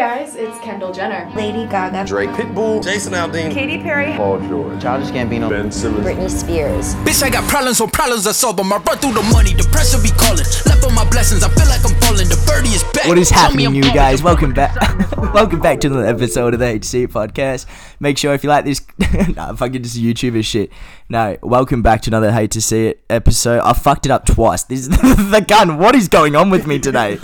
guys, it's Kendall Jenner. Lady Gaga, Drake, Pitbull, Jason Aldean, Katy Perry. Paul George, Childish Gambino, Ben Simmons, Britney Spears. Bitch, I got problems, so problems I solve them. I run through the money, the pressure be calling. Left on my blessings, I feel like I'm falling. The birdie is back. What is happening, you guys? Welcome back. Welcome back to another episode of the HC podcast. Make sure if you like this, nah, fucking just YouTuber shit. No, welcome back to another Hate to See It episode. I fucked it up twice. This is the gun. What is going on with me today?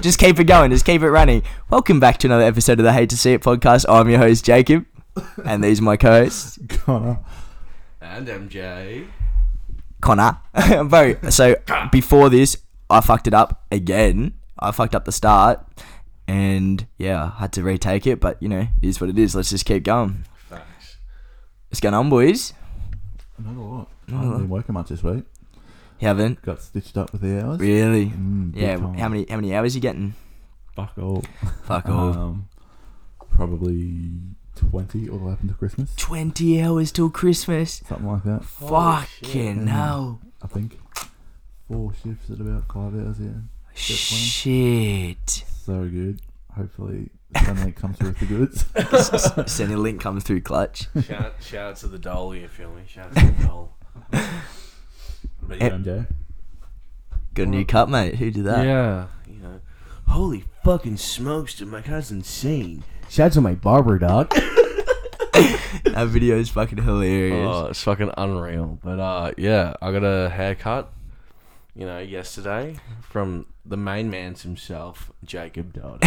just keep it going. Just keep it running. Welcome back to another episode of the Hate to See It podcast. I'm your host Jacob, and these are my co-hosts Connor. And MJ. Connor. Bro, so before this, I fucked it up again. I fucked up the start, and yeah, I had to retake it. But you know, it is what it is. Let's just keep going. Facts. What's going on, boys? Not a lot. I haven't been working much this week. You haven't Got stitched up with the hours. really? Mm, yeah. time. How many? How many hours you getting? Fuck all. Fuck all. Um, probably 20 all the way up until Christmas. Twenty hours till Christmas. Something like that, Fucking hell. I think. Four shifts at about five hours, yeah. Shit. So good. Hopefully, Sunlight comes through with the goods. Centrelink comes through clutch. Shout, shout out to the doll, you feel me? Shout out to the doll. But Yeah, yeah, MJ. Got a new cup, mate. Who did that? yeah, you know. Holy fucking smokes, dude. My guy's insane. Shout out to my barber, dog. That video is fucking hilarious. Oh, it's fucking unreal. But uh, yeah, I got a haircut, you know, yesterday from the main man's himself, Jacob Dodd.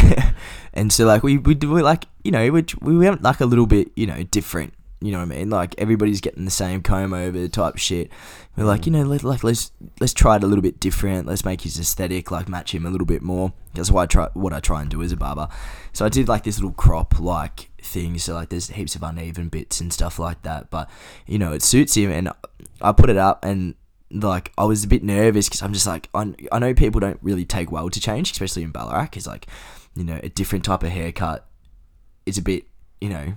and so like we we do like you know we we went like a little bit you know different you know what I mean? Like everybody's getting the same comb over type shit. We're like you know let, like let's let's try it a little bit different. Let's make his aesthetic like match him a little bit more. That's why I try what I try and do as a barber. So I did like this little crop like thing. So like there's heaps of uneven bits and stuff like that. But you know it suits him. And I put it up and like I was a bit nervous because I'm just like I, I know people don't really take well to change, especially in Ballarat, because like you know a different type of haircut is a bit you know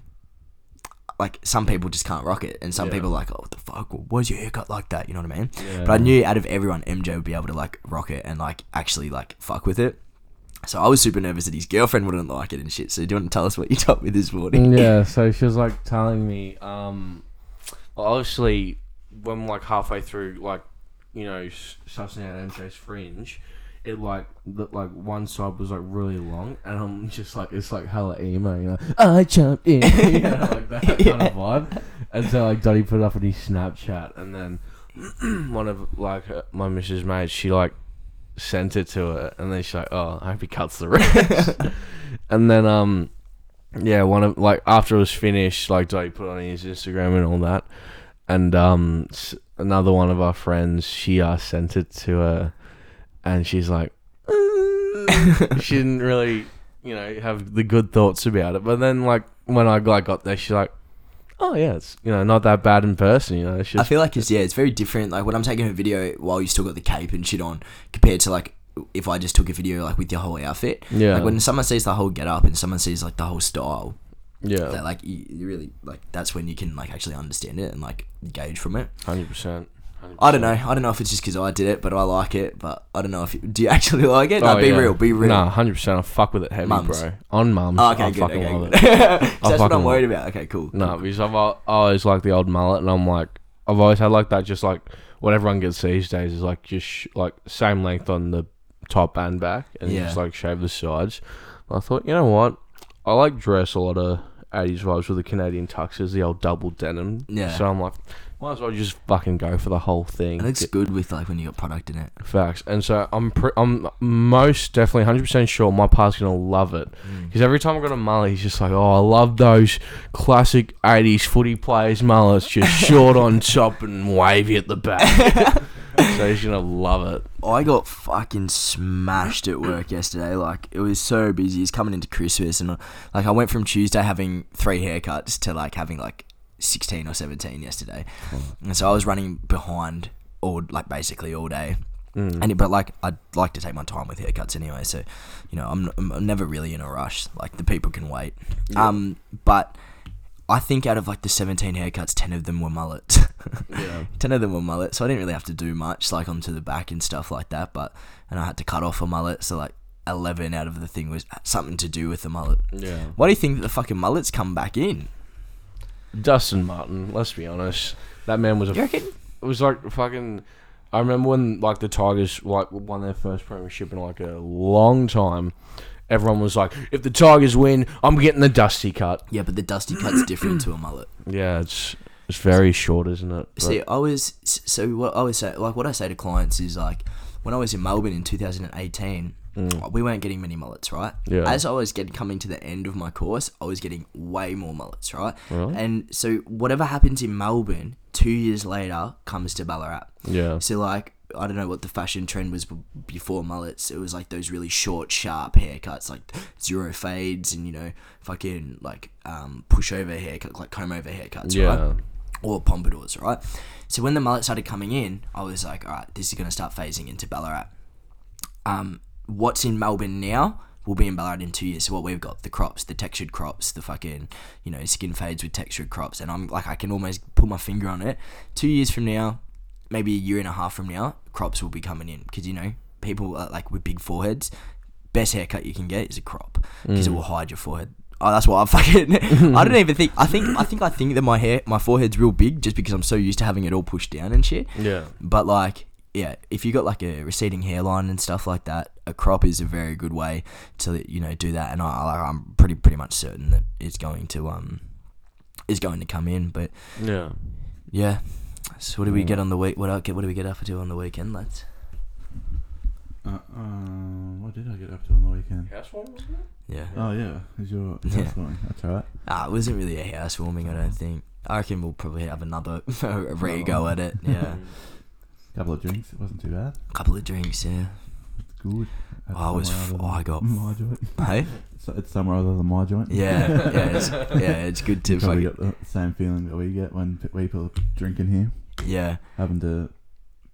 like some people just can't rock it, and some Yeah. people are like oh what the fuck why's your haircut like that you know what I mean? Yeah. But I knew out of everyone MJ would be able to like rock it and like actually like fuck with it. So I was super nervous that his girlfriend wouldn't like it and shit. So do you want to tell us what you told me this morning? yeah, so she was like telling me, um, well, obviously, when like halfway through, like, you know, sussing out MJ's fringe, it like, the, like one side was like really long, and I'm just like, it's like hella emo, you know, I jumped in, you know, like that kind of vibe. And so like Dottie put it up on his Snapchat, and then one of like her, my missus mate, she like sent it to her, and then she's like, oh, I hope he cuts the rest. and then um. Yeah, one of like after it was finished, like Dottie put it on his Instagram and all that, and um, s- another one of our friends, she uh sent it to her, and she's like, "Uh," she didn't really, you know, have the good thoughts about it. But then like when I like got there, she's like, oh yeah, it's you know not that bad in person, you know. It's I feel like it's yeah, it's very different. Like when I'm taking a video while you still got the cape and shit on, compared to like if I just took a video like with your whole outfit. Yeah. Like when someone sees the whole get up and someone sees like the whole style, yeah, that like you, you really like that's when you can like actually understand it and like gauge from it. hundred percent. I don't know. I don't know if it's just because I did it, but I like it. But I don't know if you, do you actually like it? No, Oh, be yeah. real. Be real. Nah, hundred percent. I fuck with it heavy, Mums. bro. On mums. Oh, okay, I good. fucking Okay, love good. it. 'Cause that's what fucking I'm worried about. Okay, cool. No, cool, because I've al- always liked the old mullet, and I'm like, I've always had like that. Just like what everyone gets these days is like just sh- like same length on the top and back, and Yeah. just like shave the sides. I thought, you know what, I like dress a lot of 80s vibes with the Canadian tuxes, the old double denim. Yeah. So I'm like, might as well just fucking go for the whole thing. It looks good with like when you got product in it. facts, and so I'm pre- I'm most definitely 100 percent sure my pa's gonna love it. Mm. Because every time I got a mullet, he's just like, "Oh, I love those classic '80s footy players mullets, just short on top and wavy at the back." so he's gonna love it. I got fucking smashed at work yesterday. Like it was so busy. It's coming into Christmas, and like I went from Tuesday having three haircuts to like having like sixteen or seventeen yesterday, and so I was running behind all like basically all day. And it, but like I'd like to take my time with haircuts anyway, so you know I'm, I'm never really in a rush. Like the people can wait. Um, but I think out of like the 17 haircuts, 10 of them were mullets. Yeah. 10 of them were mullets, so I didn't really have to do much, like onto the back and stuff like that. But and I had to cut off a mullet, so like eleven out of the thing was something to do with the mullet. Yeah. Why do you think that the fucking mullets come back in? Dustin Martin. Let's be honest. That man was a. You reckon? It was like fucking. I remember when like the Tigers like won their first premiership in like a long time. Everyone was like, "If the Tigers win, I'm getting the Dusty cut." Yeah, but the dusty cut's different to a mullet. Yeah, it's it's very short, isn't it? But- See, I was so what I always say, like what I say to clients is like, when I was in Melbourne in 2018, we weren't getting many mullets, right? Mm. Yeah. As I was getting coming to the end of my course, I was getting way more mullets, right? Really? And so whatever happens in Melbourne, two years later comes to Ballarat. yeah, So like I don't know what the fashion trend was before mullets. It was like those really short, sharp haircuts, like zero fades, and you know, fucking like um, pushover haircut, like comb over haircuts, yeah, right? Or pompadours, right? So when the mullet started coming in, I was like, all right, this is gonna start phasing into Ballarat. Um, what's in Melbourne now will be in Ballarat in two years. So what we've got, the crops, the textured crops, the fucking, you know, skin fades with textured crops, and I'm like, I can almost put my finger on it. Two years from now, maybe a year and a half from now, crops will be coming in because you know people are, like with big foreheads. Best haircut you can get is a crop because it will mm. hide your forehead. Oh, that's why I fucking. I don't even think. I think. I think. I think that my hair, my forehead's real big just because I'm so used to having it all pushed down and shit. yeah. But like, yeah, if you got like a receding hairline and stuff like that, a crop is a very good way to you know do that. And I, I I'm pretty pretty much certain that it's going to um is going to come in. But Yeah. yeah. So what do we get on the week? What el- what do we get up to on the weekend, lads? Uh, uh, what did I get up to on the weekend? Housewarming. Yeah. Oh yeah, is your Yeah. That's alright. Ah, it wasn't really a housewarming, I don't think. I reckon we'll probably have another re go at it. Yeah. Couple of drinks. It wasn't too bad. couple of drinks, yeah. It's good. Oh, I was. somewhere F- other than I got. my joint. hey. So it's somewhere other than my joint. Yeah, yeah, it's, yeah. It's good to You probably fucking. got the same feeling that we get when p- people are drinking here, Yeah, having to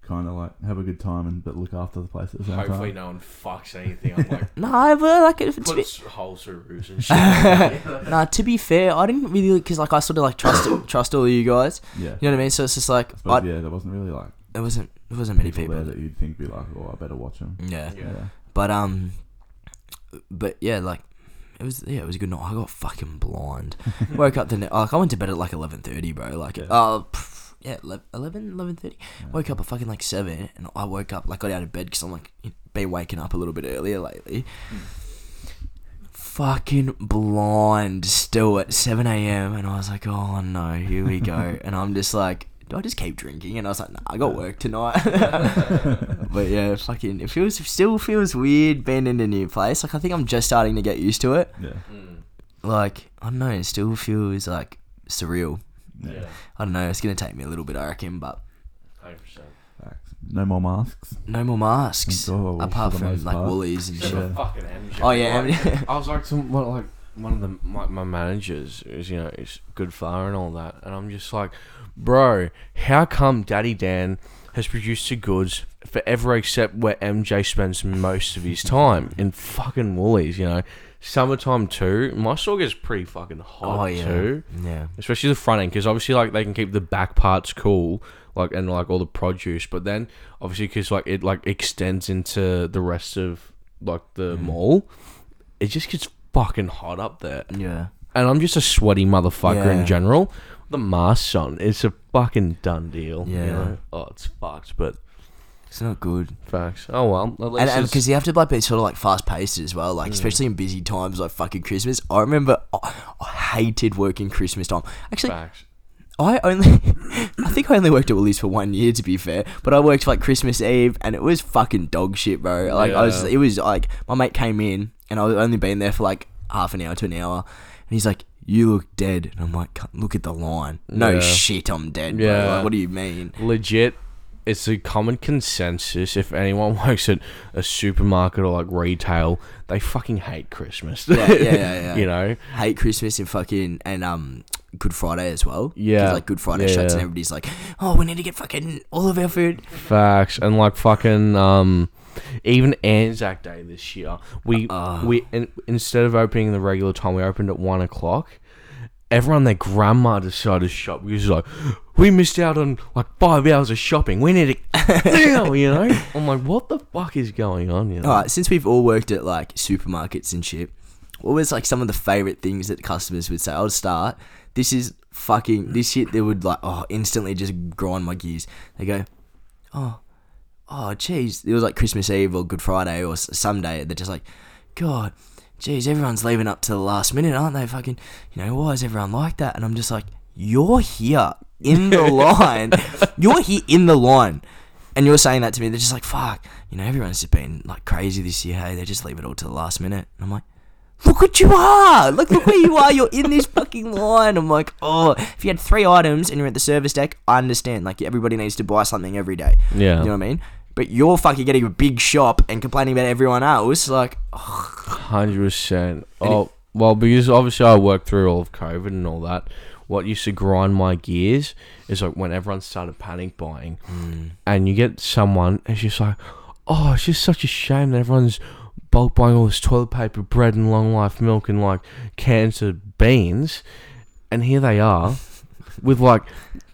kind of like have a good time and but look after the place at the same Hopefully, time. no one fucks anything. I'm like no, but like if it's a bit, puts holes through roofs and shit. nah. To be fair, I didn't really because like I sort of like trust trust all of you guys. Yeah. You know what I mean? So it's just like But I, yeah, there wasn't really like there wasn't there wasn't many people, people. there that you'd think be like, oh, I better watch them. Yeah. Yeah. Yeah. But um, but yeah, like it was yeah, it was a good night. I got fucking blind. Woke up the ne- like I went to bed at like eleven thirty, bro. Like Yeah. uh, pff, yeah, 11, 11.30. Woke up at fucking like seven, and I woke up like got out of bed because I'm like been waking up a little bit earlier lately. Fucking blind still at seven a.m. and I was like, oh no, here we go. and I'm just like. Do I just keep drinking? And I was like, nah, I got work tonight. but yeah, fucking, it feels, still feels weird being in a new place. Like, I think I'm just starting to get used to it. Yeah. Hmm. Like, I don't know, it still feels like surreal. Yeah. I don't know, it's gonna take me a little bit, I reckon, but Hundred percent. No more masks. no more masks Thank God, apart from like part. woolies and shit. Yeah. Oh, yeah, Like, I was like some what, like one of the my, my managers is you know is good far and all that, and I'm just like, bro, how come Daddy Dan has produced the goods forever except where MJ spends most of his time in fucking Woolies, you know. Summertime too. My store gets pretty fucking hot Oh yeah, too yeah, especially the front end because obviously like they can keep the back parts cool like and like all the produce but then obviously because like it like extends into the rest of like the mm. mall it just gets fucking hot up there yeah. And i'm just a sweaty motherfucker Yeah. in general the mask on it's a fucking done deal you Yeah. know? oh it's fucked but It's not good. facts oh well at least And it's- because you have to like be sort of like fast paced as well, like hmm. especially in busy times like fucking Christmas. I remember I, I hated working Christmas time. Actually, facts I only, I think I only worked at Woolies for one year to be fair, but I worked like Christmas Eve and it was fucking dog shit, bro. Like I was, Yeah. it was like my mate came in and I was only been there for like half an hour to an hour, and he's like, "You look dead," and I'm like, "Look at the line." No Yeah. shit, I'm dead. Bro. Yeah. Like, what do you mean? legit it's a common consensus if anyone works at a supermarket or like retail they fucking hate christmas Yeah, yeah, yeah, you know Hate Christmas and fucking and um Good Friday as well. 'Cause, Yeah. like Good Friday Yeah, shuts and yeah. everybody's like, "Oh, we need to get fucking all of our food." facts and like fucking um even anzac day this year we Uh. we in, instead of opening the regular time we opened at one o'clock everyone, their grandma decided to shop because like we missed out on like five hours of shopping. We need to now, you know. I'm like, what the fuck is going on? You know? All right, since we've all worked at like supermarkets and shit, what was like some of the favorite things that customers would say? I'll start. This is fucking this shit. They would like oh instantly just grind my gears. They go, oh, oh, jeez. It was like Christmas Eve or Good Friday or Sunday. They're just like, God, jeez, everyone's leaving up to the last minute, aren't they? Fucking, you know, why is everyone like that? And I'm just like, you're here in the line. You're here in the line. And you're saying that to me. They're just like, fuck, you know, everyone's just been like crazy this year. Hey, they just leave it all to the last minute. And I'm like, look what you are. Look, look where you are. You're in this fucking line. I'm like, oh, if you had three items and you're at the service deck, I understand. Like, everybody needs to buy something every day. Yeah. You know what I mean? But you're fucking getting a big shop and complaining about everyone else. Like, Hundred percent. Oh well, because obviously I worked through all of COVID and all that. What used to grind my gears is like when everyone started panic buying, hmm. and you get someone, and she's like, oh, it's just such a shame that everyone's bulk buying all this toilet paper, bread, and long life milk, and like cans of beans, and here they are. With like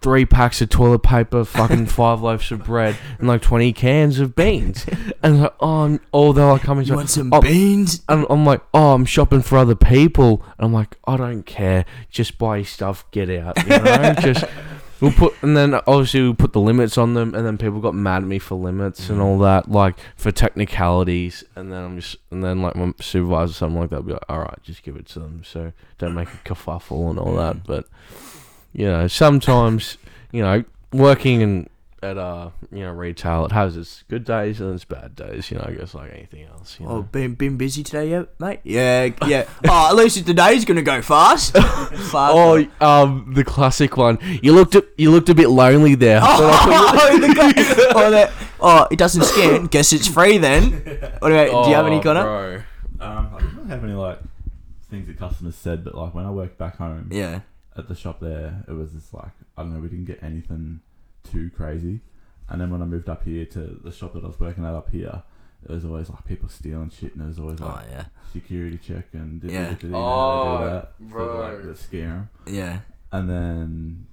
three packs of toilet paper, fucking five loaves of bread, and like twenty cans of beans, and like, oh, oh, they're like coming. you to want some oh, beans? and I'm like, oh, I'm shopping for other people. And I'm like, I don't care. Just buy stuff, get out. You know, just we'll put, and then obviously we'll put the limits on them, and then people got mad at me for limits and all mm. that, like for technicalities. And then I'm just, and then like my supervisor, or something like that, will be like, all right, just give it to them, so don't make a kerfuffle and all that. Mm. But you know, sometimes you know, working in at uh you know retail, it has its good days and its bad days. You know, I guess like anything else. You know? Oh, been been busy today, yeah, mate. Yeah, yeah. oh, at least today's gonna go fast. Fuck. Oh, um, the classic one. You looked at, you looked a bit lonely there. oh, the guy, oh, that, oh, it doesn't scan. Guess it's free then. What about, do you have any, Oh, Connor? bro. Um, I don't have any like things that customers said, but like when I worked back home Yeah. at the shop there, it was just like I don't know, we didn't get anything too crazy. And then when I moved up here to the shop that I was working at up here, it was always like people stealing shit, and it was always Oh like yeah. security check and did Yeah. did Oh, that for like bro. to scare 'em. Yeah. And then,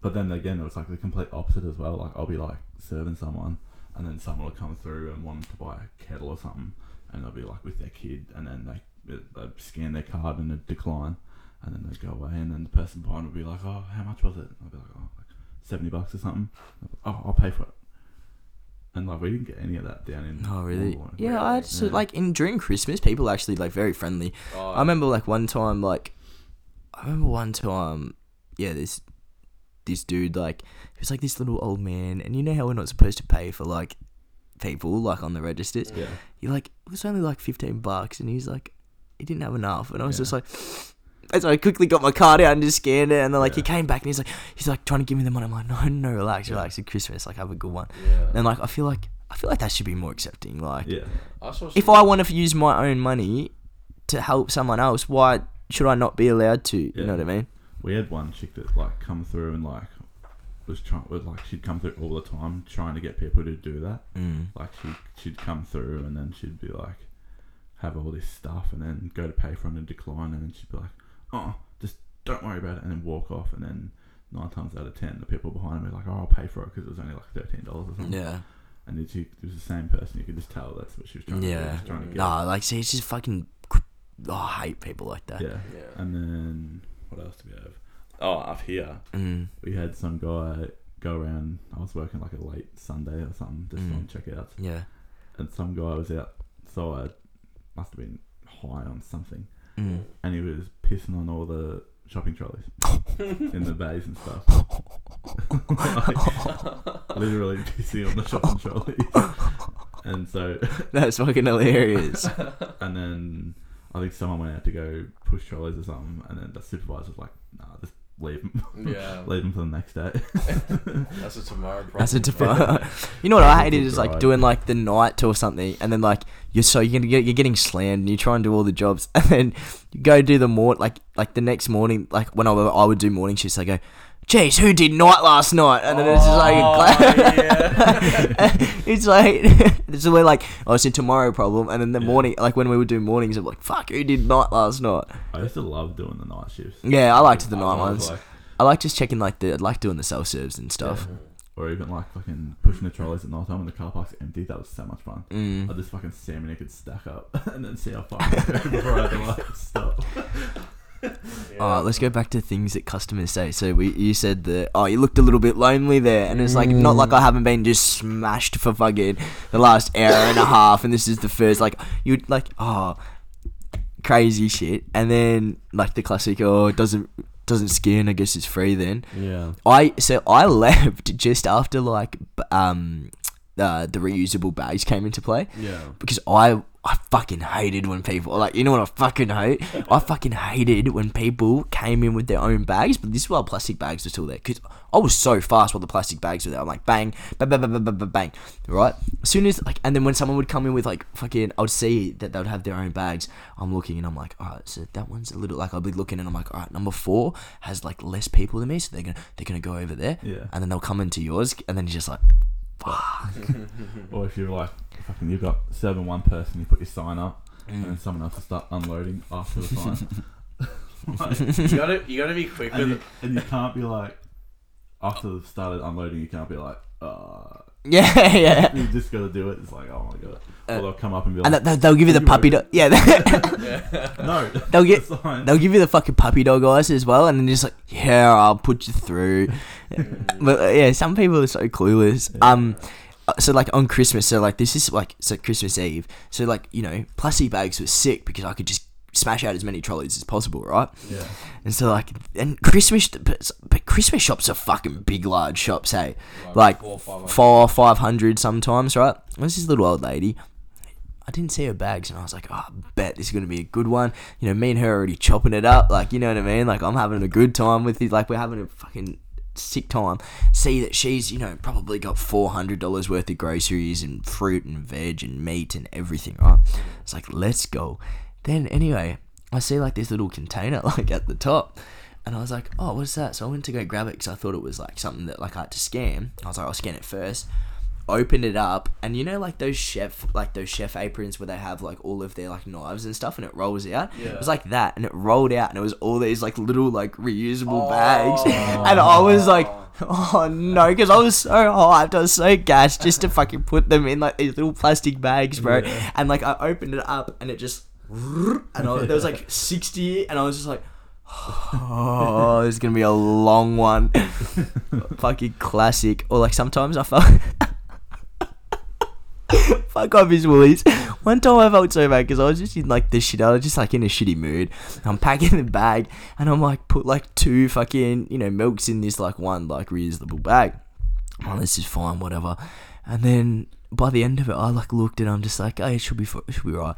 but then again, it was like the complete opposite as well. Like I'll be like serving someone, and then someone will come through and want to buy a kettle or something, and they'll be like with their kid, and then they they scan their card and they decline, and then they go away, and then the person behind will be like, "Oh, how much was it?" I'll be like, "Oh, like seventy bucks or something." Oh, I'll pay for it. And like we didn't get any of that down in. Oh really? Yeah, I just Yeah. like in during Christmas, people actually like very friendly. Oh, I remember like one time, like I remember one time, yeah, this this dude like he was like this little old man, and you know how we're not supposed to pay for like people like on the registers. Yeah. He like it was only like fifteen bucks, and he's like he didn't have enough, and I was Yeah. just like. So I quickly got my card out and just scanned it, and then like he came back and he's like, he's like trying to give me the money. I'm like, no, no, relax, relax. It's Christmas, like have a good one. And like I feel like I feel like that should be more accepting. Like. I if I want to use my own money to help someone else, why should I not be allowed to? You know what I mean? We had one chick that like come through and like was trying was like she'd come through all the time trying to get people to do that. Mm. Like she she'd come through and then she'd be like have all this stuff and then go to pay for it and decline and then she'd be like, Oh, just don't worry about it and then walk off and then nine times out of ten the people behind me are like, Oh, I'll pay for it because it was only like thirteen dollars or something. Yeah. And then she, it was the same person. You could just tell that's what she was trying to do. Yeah. She was trying to get. Nah, like see, it's just fucking. Oh, I hate people like that. Yeah. Yeah. And then what else do we have? Oh, up here Mm. we had some guy go around. I was working like a late Sunday or something, just Mm. on checkouts, Yeah. and some guy was outside. Must have been high on something, Mm. and he was pissing on all the shopping trolleys in the bays and stuff. Like, literally pissing on the shopping trolleys. And so, That's fucking hilarious. and then I think someone went out to go push trolleys or something, and then the supervisor was like, "Nah, just leave them, Yeah. leave them for the next day." That's a tomorrow problem. That's a defi- You know what I hated is like doing like the night or something, and then like you're so you're, gonna get, you're getting slammed, and you try and do all the jobs, and then you go do the more like like the next morning, like when I, would- I would do morning shifts, I go, "Jeez, who did night last night?" And then it's just like, it's like, it's we're like, "Oh, it's a tomorrow problem." And then the morning, like when we would do mornings, I'm like, "Fuck, who did night last night?" I used to love doing the night shifts. Yeah, I liked the I night ones. like- I like just checking like the, I like doing the self serves and stuff. Or even like fucking pushing the trolleys at night time when the car park's empty. That was so much fun. Mm. I just fucking see how many could stack up and then see how far I could before I had to like stop. Alright, let's go back to things that customers say. So we, you said that oh, you looked a little bit lonely there, and it's like not like I haven't been just smashed for fucking the last hour and a half, and this is the first like you like oh, crazy shit, and then like the classic oh it doesn't doesn't skin, I guess it's free then. Yeah. I so I left just after like um uh, the reusable bags came into play Yeah. because I I fucking hated when people like you know what I fucking hate I fucking hated when people came in with their own bags but this is while plastic bags were still there because I was so fast while the plastic bags were there I'm like bang bang bang bang bang, bang, bang, bang right as soon as like and then when someone would come in with like fucking I would see that they would have their own bags I'm looking and I'm like alright so that one's a little like I'll be looking and I'm like alright number four has like less people than me so they're gonna they're gonna go over there Yeah. and then they'll come into yours and then you're just like Or if you're like fucking you've got seven one person, you put your sign up and Mm. then someone else will start unloading after the sign. Like, You gotta you gotta be quick and, with you, and you can't be like after they've started unloading you can't be like uh yeah yeah you just gotta do it. It's like oh my god. or they'll come up and be and like they- they'll give you the puppy dog yeah No They'll get-. They'll give you the fucking puppy dog eyes as well, and then just like, yeah, I'll put you through. but uh, yeah, some people are so clueless. Um, uh, so like on Christmas, so like this is like so Christmas Eve. So like you know, plastic bags were sick because I could just smash out as many trolleys as possible, right? Yeah. And so like, and Christmas, but, but Christmas shops are fucking big, large shops, hey, like four, five hundred. four, five hundred sometimes, right? There's this little old lady. I didn't see her bags, and I was like, oh, I bet this is gonna be a good one. You know, me and her are already chopping it up, like you know what I mean. Like I'm having a good time with it, like we're having a fucking sick time. See that she's, you know, probably got four hundred dollars worth of groceries and fruit and veg and meat and everything, right? It's like, let's go. Then anyway, I see like this little container like at the top. And I was like, oh, what's that? So I went to go grab it because I thought it was like something that like I had to scan. I was like, I'll scan it first. Opened it up, and you know, like those chef, like those chef aprons where they have like all of their like knives and stuff, and it rolls out. Yeah. It was like that, and it rolled out, and it was all these like little like reusable bags, and I was like, oh no, because I was so hyped, I was so gassed just to fucking put them in like these little plastic bags, bro. And like I opened it up, and it just, and I, there was like sixty, and I was just like. Oh, this is gonna be a long one. Fucking classic. Or like sometimes I felt. Fuck off his woolies. One time I felt so bad because I was just in like this shit. I was just like in a shitty mood. I'm packing the bag and I'm like put like two fucking you know milks in this like one like reusable bag. Oh, this is fine, whatever. And then by the end of it, I like looked and I'm just like, oh, it should be it should be right.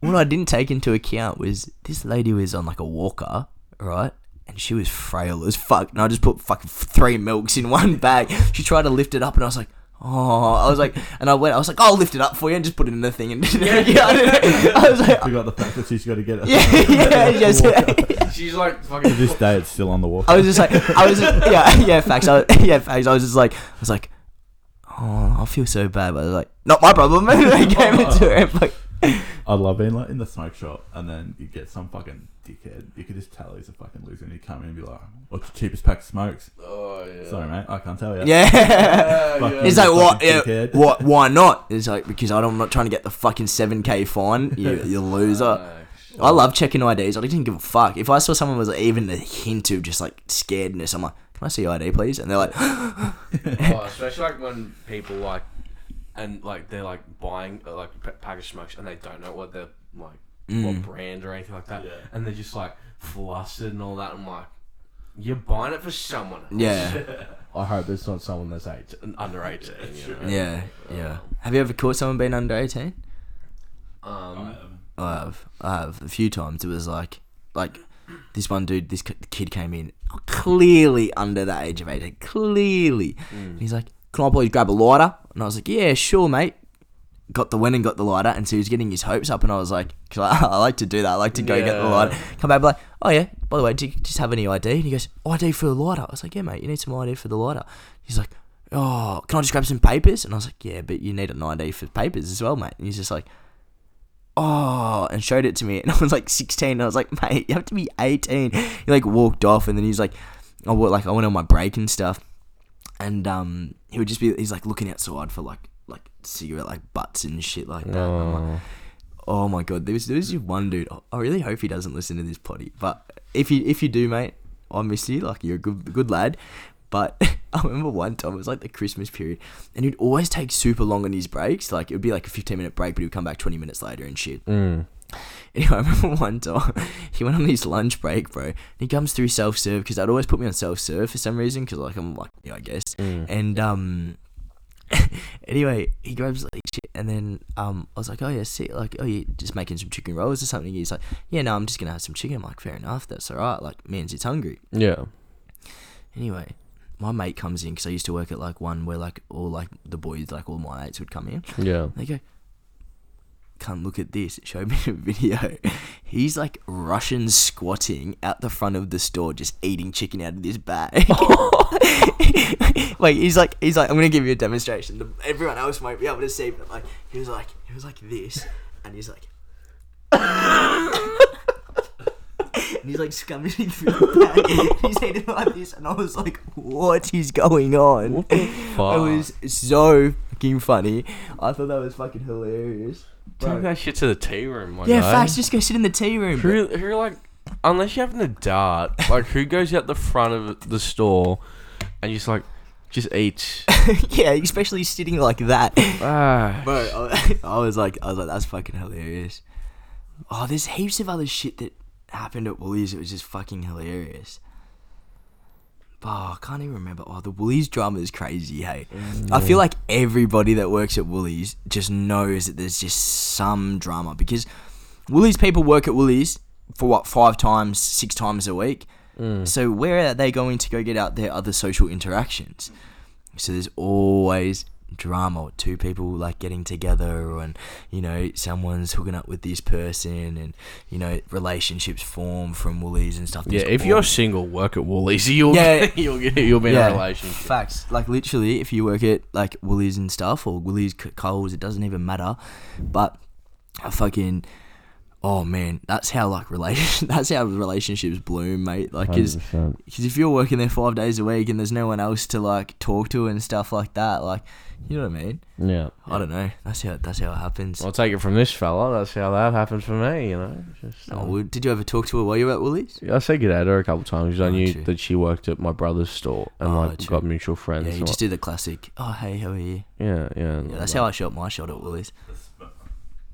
What I didn't take into account was this lady was on like a walker, right? And she was frail as fuck. And I just put fucking three milks in one bag. She tried to lift it up, and I was like, oh, I was like, and I went, I was like, I'll lift it up for you and just put it in the thing. And yeah, I, didn't- I was like, We got the fact that she's got to get it. yeah, yeah, just, She's like To fucking. this day, it's still on the walk. I was just like, I was, just, yeah, yeah, facts. I was, yeah, facts. I was just like, I was like, oh, I feel so bad, but I was like, not my problem. And I gave it to her. and, Like, I love being like in the smoke shop and then you get some fucking dickhead. You could just tell he's a fucking loser and you come in and be like, oh, "What's the cheapest pack of smokes?" Oh yeah. Sorry, mate, I can't tell you. yeah. Fuck yeah. you, It's like fucking what? Yeah, dickhead. what? Why not? It's like because I don't, I'm not trying to get the fucking seven k fine. You, you loser. Oh, no. I love checking IDs. I didn't give a fuck. If I saw someone was like, even a hint of just like scaredness, I'm like, "Can I see your ID, please?" And they're like, oh, especially like when people like, and like they're like buying uh, like a pack of smokes and they don't know what they're like, what brand or anything like that, Yeah. and they're just like flustered and all that. I'm like, you're buying it for someone. else. "Yeah, I hope it's not someone that's eight, under eighteen. You know? yeah, yeah." Have you ever caught someone being under eighteen? Um, I have. I have a few times. It was like, like this one dude, this ki- kid came in clearly under the age of eighteen. Clearly, he's like, "Can I please grab a lighter?" And I was like, "Yeah, sure, mate." Got the win and got the lighter, and so he was getting his hopes up, and I was like, 'cause I, I like to do that. I like to go get the lighter, come back, be like, "Oh yeah, by the way, do you just have any ID? And he goes, ID for the lighter. I was like, yeah, mate, you need some ID for the lighter. He's like, oh, can I just grab some papers? And I was like, yeah, but you need an ID for papers as well, mate. And he's just like, oh, and showed it to me. And I was like 16. And I was like, mate, you have to be 18. He like walked off, and then he's like, I went like I went on my break and stuff, and um, he would just be he's like looking outside for like like cigarette like butts and shit like that. Like, Oh. Oh my god, there was there was one dude. I really hope he doesn't listen to this potty. But if you if you do, mate, I miss you. Like you're a good good lad. But I remember one time it was like the Christmas period, and he'd always take super long on his breaks. Like it would be like a 15 minute break, but he would come back 20 minutes later and shit. Mm. Anyway, I remember one time he went on his lunch break, bro. And he comes through self serve because they'd always put me on self serve for some reason because like I'm like yeah I guess. And um, anyway, he grabs like shit, and then um, I was like, oh yeah, see, like oh you just making some chicken rolls or something. He's like, yeah, no, I'm just gonna have some chicken. I'm like, fair enough, that's alright. Like, man's it's hungry. Yeah. Anyway, my mate comes in because I used to work at like one where like all like the boys, like all my mates would come in. Yeah. They go, can't look at this. Show me a video. He's like Russian squatting out the front of the store, just eating chicken out of this bag. Wait, he's like, he's like, I'm gonna give you a demonstration. Everyone else won't be able to see, but like, he was like, he was like this, and he's like. And he's like scumming through the bag. He's eating like this, and I was like, "What is going on?" What the It was so fucking funny. I thought that was fucking hilarious. Take that shit to the tea room, my Yeah, guy. facts. Just go sit in the tea room. bro. Who, who like, unless you're having a dart, like who goes out the front of the store and just like, just eats? yeah, especially sitting like that. ah, Bro, I, I was like, I was like, that's fucking hilarious. Oh, there's heaps of other shit that happened at Woolies. It was just fucking hilarious. Oh, I can't even remember. Oh, the Woolies drama is crazy, hey. I feel like everybody that works at Woolies just knows that there's just some drama because Woolies people work at Woolies for what five times, six times a week. Mm. So where are they going to go get out their other social interactions? So there's always drama. Two people like getting together, and you know someone's hooking up with this person, and you know relationships form from Woolies and stuff. yeah. If you're single, work at Woolies. You'll Yeah. you'll get you'll be in a relationship. Facts. Like literally, if you work at like Woolies and stuff or Woolies, Coles, it doesn't even matter. But I fucking, oh man, that's how like relation. That's how relationships bloom, mate. Like, cause, 100%. 'cause if you're working there five days a week and there's no one else to like talk to and stuff like that, like, you know what I mean? Yeah. I don't know. That's how that's how it happens. I'll take it from this fella. That's how that happened for me. You know. Just, Oh, um, well, did you ever talk to her while you were at Woolies? I said good to her a couple times because I Oh, knew true. that she worked at my brother's store and Oh, like true. got mutual friends. Yeah, you just do the classic. Oh, hey, how are you? yeah, yeah. Yeah, that's how I shot my shot at Woolies.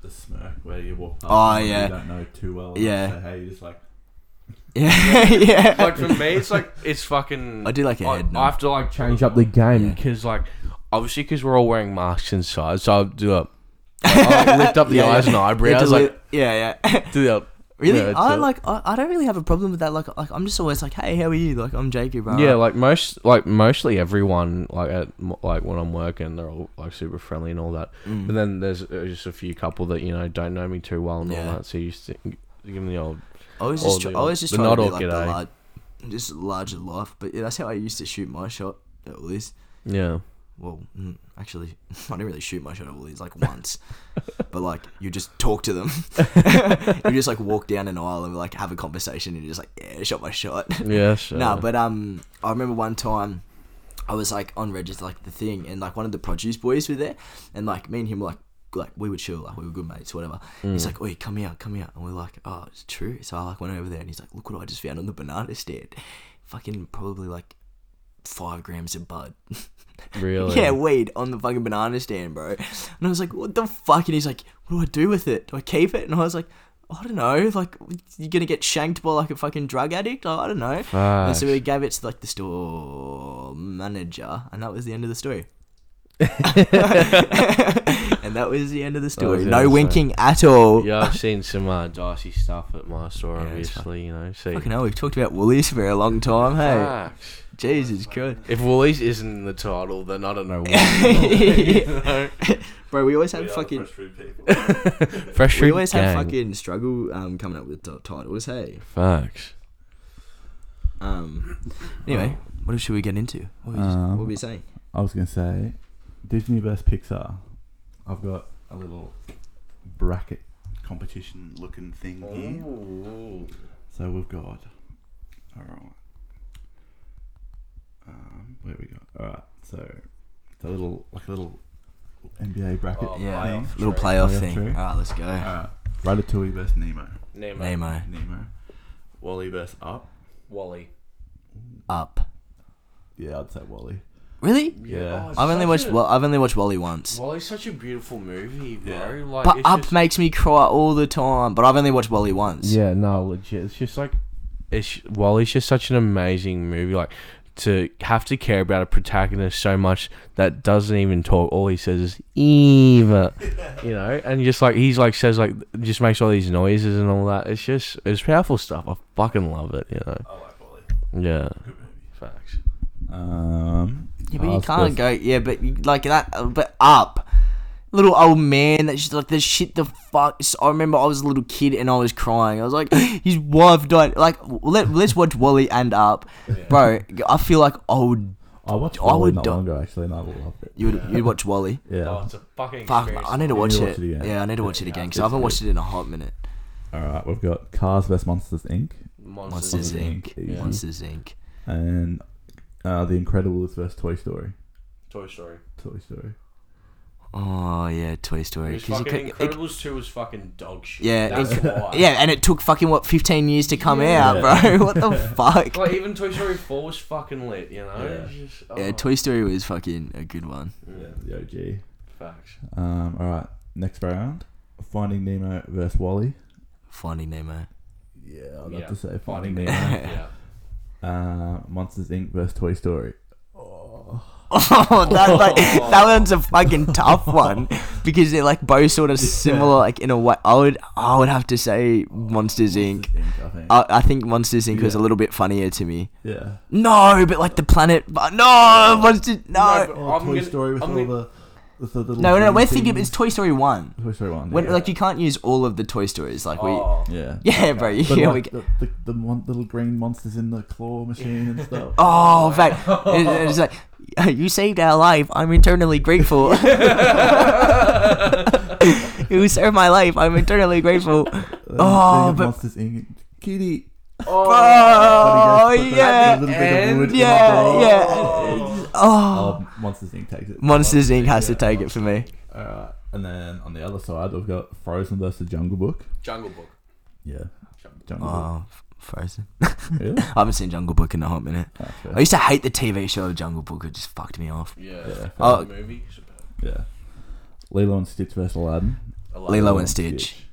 The, smirk, where you walk past Oh, someone yeah. you don't know too well. and Yeah. Say, hey, you just like Yeah, yeah. like for me, it's like it's fucking. I do like a I, head nod. I have to like change up the game Yeah. because like obviously because we're all wearing masks inside, so I'll do a. I like, lift up the Yeah, eyes yeah. and You eyebrows, have to like li- yeah, yeah. do the. Really, Yeah, I it. like. I, I don't really have a problem with that. Like, like I'm just always like, hey, how are you? Like, I'm Jacob, bro. Yeah, like most, like mostly everyone, like at m- like when I'm working, they're all like super friendly and all that. Mm. But then there's uh, just a few couple that you know don't know me too well and Yeah. all that, so you just give them the old. I was just, try, I was just trying to nod be like the g'day. large, just larger life. But yeah, that's how I used to shoot my shot at least Yeah, Well, mm, actually, I didn't really shoot my shot at Woolies like once, but like you just talk to them. you just like walk down an aisle and like have a conversation, and you're just like, yeah, shot my shot. yeah, sure. No, but um, I remember one time I was like on register like the thing, and like one of the produce boys were there, and like me and him were like like we would chill, like we were good mates, whatever. He's like, "Oi, come here, come here," and we're like, "Oh, it's true." So I like went over there, and he's like, "Look what I just found on the banana stand, fucking probably like five grams of bud." Really, Yeah, weed on the fucking banana stand, bro. And I was like, what the fuck? And he's like, what do I do with it? Do I keep it? And I was like, I don't know. Like, you're gonna get shanked by like a fucking drug addict? Like, I don't know. And so we gave it to like the store manager, and that was the end of the story. and that was the end of the story. No insane. winking at all. Yeah, I've seen some uh, dicey stuff at my store, Yeah, obviously. You know, see. Fucking hell, we've talked about Woolies for a long time. Hey, Facts. Jesus Christ, If Woolies isn't in the title, then I don't know what. bro. We always have we are fucking. fresh food people. Fresh We always gang. have fucking struggle um, coming up with t- titles. Hey, Facts. Um. Anyway, what should we get into? What were, you, Um, what were we saying? I was gonna say Disney versus Pixar. I've got a little bracket competition looking thing here. So we've got. All right. Um, where we go? All right. So it's a little like a little NBA bracket Oh, Yeah, thing. playoff little playoff Playoff thing. true. All right, let's go. All right. Ratatouille versus Nemo. Nemo. Nemo Nemo. WALL-E versus Up. WALL-E. up. Yeah, I'd say WALL-E. Really? Yeah. Oh, I've only watched. a- Well, I've only watched WALL-E once. WALL-E's such a beautiful movie, bro. Yeah. Like, But it's Up just- makes me cry all the time. But I've only watched WALL-E once. Yeah, no, legit. It's just like, it's WALL-E's just such an amazing movie. Like to have to care about a protagonist so much that doesn't even talk. All he says is Eva, you know, and just like he's like says like just makes all these noises and all that. It's just it's powerful stuff. I fucking love it. You know. I like WALL-E. Yeah. Facts. Um. Yeah, but you can't go. Yeah, but you- like that. uh, But up, little old man. That's just like the shit. The fuck. So I remember I was a little kid and I was crying. I was like, his wife died. Like, let let's watch WALL-E and Up, bro. I feel like I would. I watched I WALL-E would not do- long ago actually, and I loved it. You would you'd watch WALL-E. Yeah. Oh, it's a fucking Fuck, experience. I need to You watch need to it. watch it again. Yeah, I need to watch it again because I haven't good. watched it in a hot minute. All right, we've got Cars vs Monsters Inc. Monsters, Monsters Inc. Inc. Easy. Monsters Inc. and uh, The Incredibles vs Toy Story. Toy Story. Toy Story. Oh yeah, Toy Story. It was 'Cause you fucking could- it- Incredibles two was fucking dog shit. Yeah, that's it- why. yeah, and it took fucking what fifteen years to come Yeah. out, bro. What the fuck? Like even Toy Story four was fucking lit. You know. Yeah. It's just, Yeah, oh, Toy Story was fucking a good one. Yeah, the OG. Facts. Um, all right, next round. Finding Nemo versus WALL-E. Finding Nemo. Yeah, I'd Yeah, have to say Finding Finding Nemo. yeah. Uh, Monsters Inc. versus Toy Story. Oh, that like that one's a fucking tough one because they're like both sort of similar, like in a way. I would I would have to say Monsters Inc. Inc. I think. I, I think Monsters Inc. was a little bit funnier to me. yeah. No, but like the planet, but no, Monsters, No, no, but- Oh, I'm Toy gonna- Story with I'm all gonna- the, with the little. no, no. green We're thinking it's Toy Story one. Toy Story one. When yeah. like you can't use all of the Toy Stories, like Oh. yeah. we. Yeah, bro. But Yeah, like we. the, the, the one little green monsters in the claw machine and stuff. Oh, in fact, it- it's like you saved our life. I'm eternally grateful. you saved my life. I'm eternally grateful. Uh, Oh, think but- Monsters Inc. Kitty. Oh, When he goes to put the- yeah. the little bit of And- in the Yeah, yeah. Oh. Oh, Monsters Inc. takes it. Monsters Inc. has to Yeah. take it for me. Alright, and then on the other side, we've got Frozen versus Jungle Book. Jungle Book. Yeah, Jungle Oh, Frozen. Really? I haven't seen Jungle Book in a hot minute. Ah, That's. I used to hate the TV show Jungle Book. It just fucked me off. Yeah. Yeah, fair. Oh, movie. Yeah. Lilo and Stitch versus Aladdin. Aladdin. Lilo and Stitch.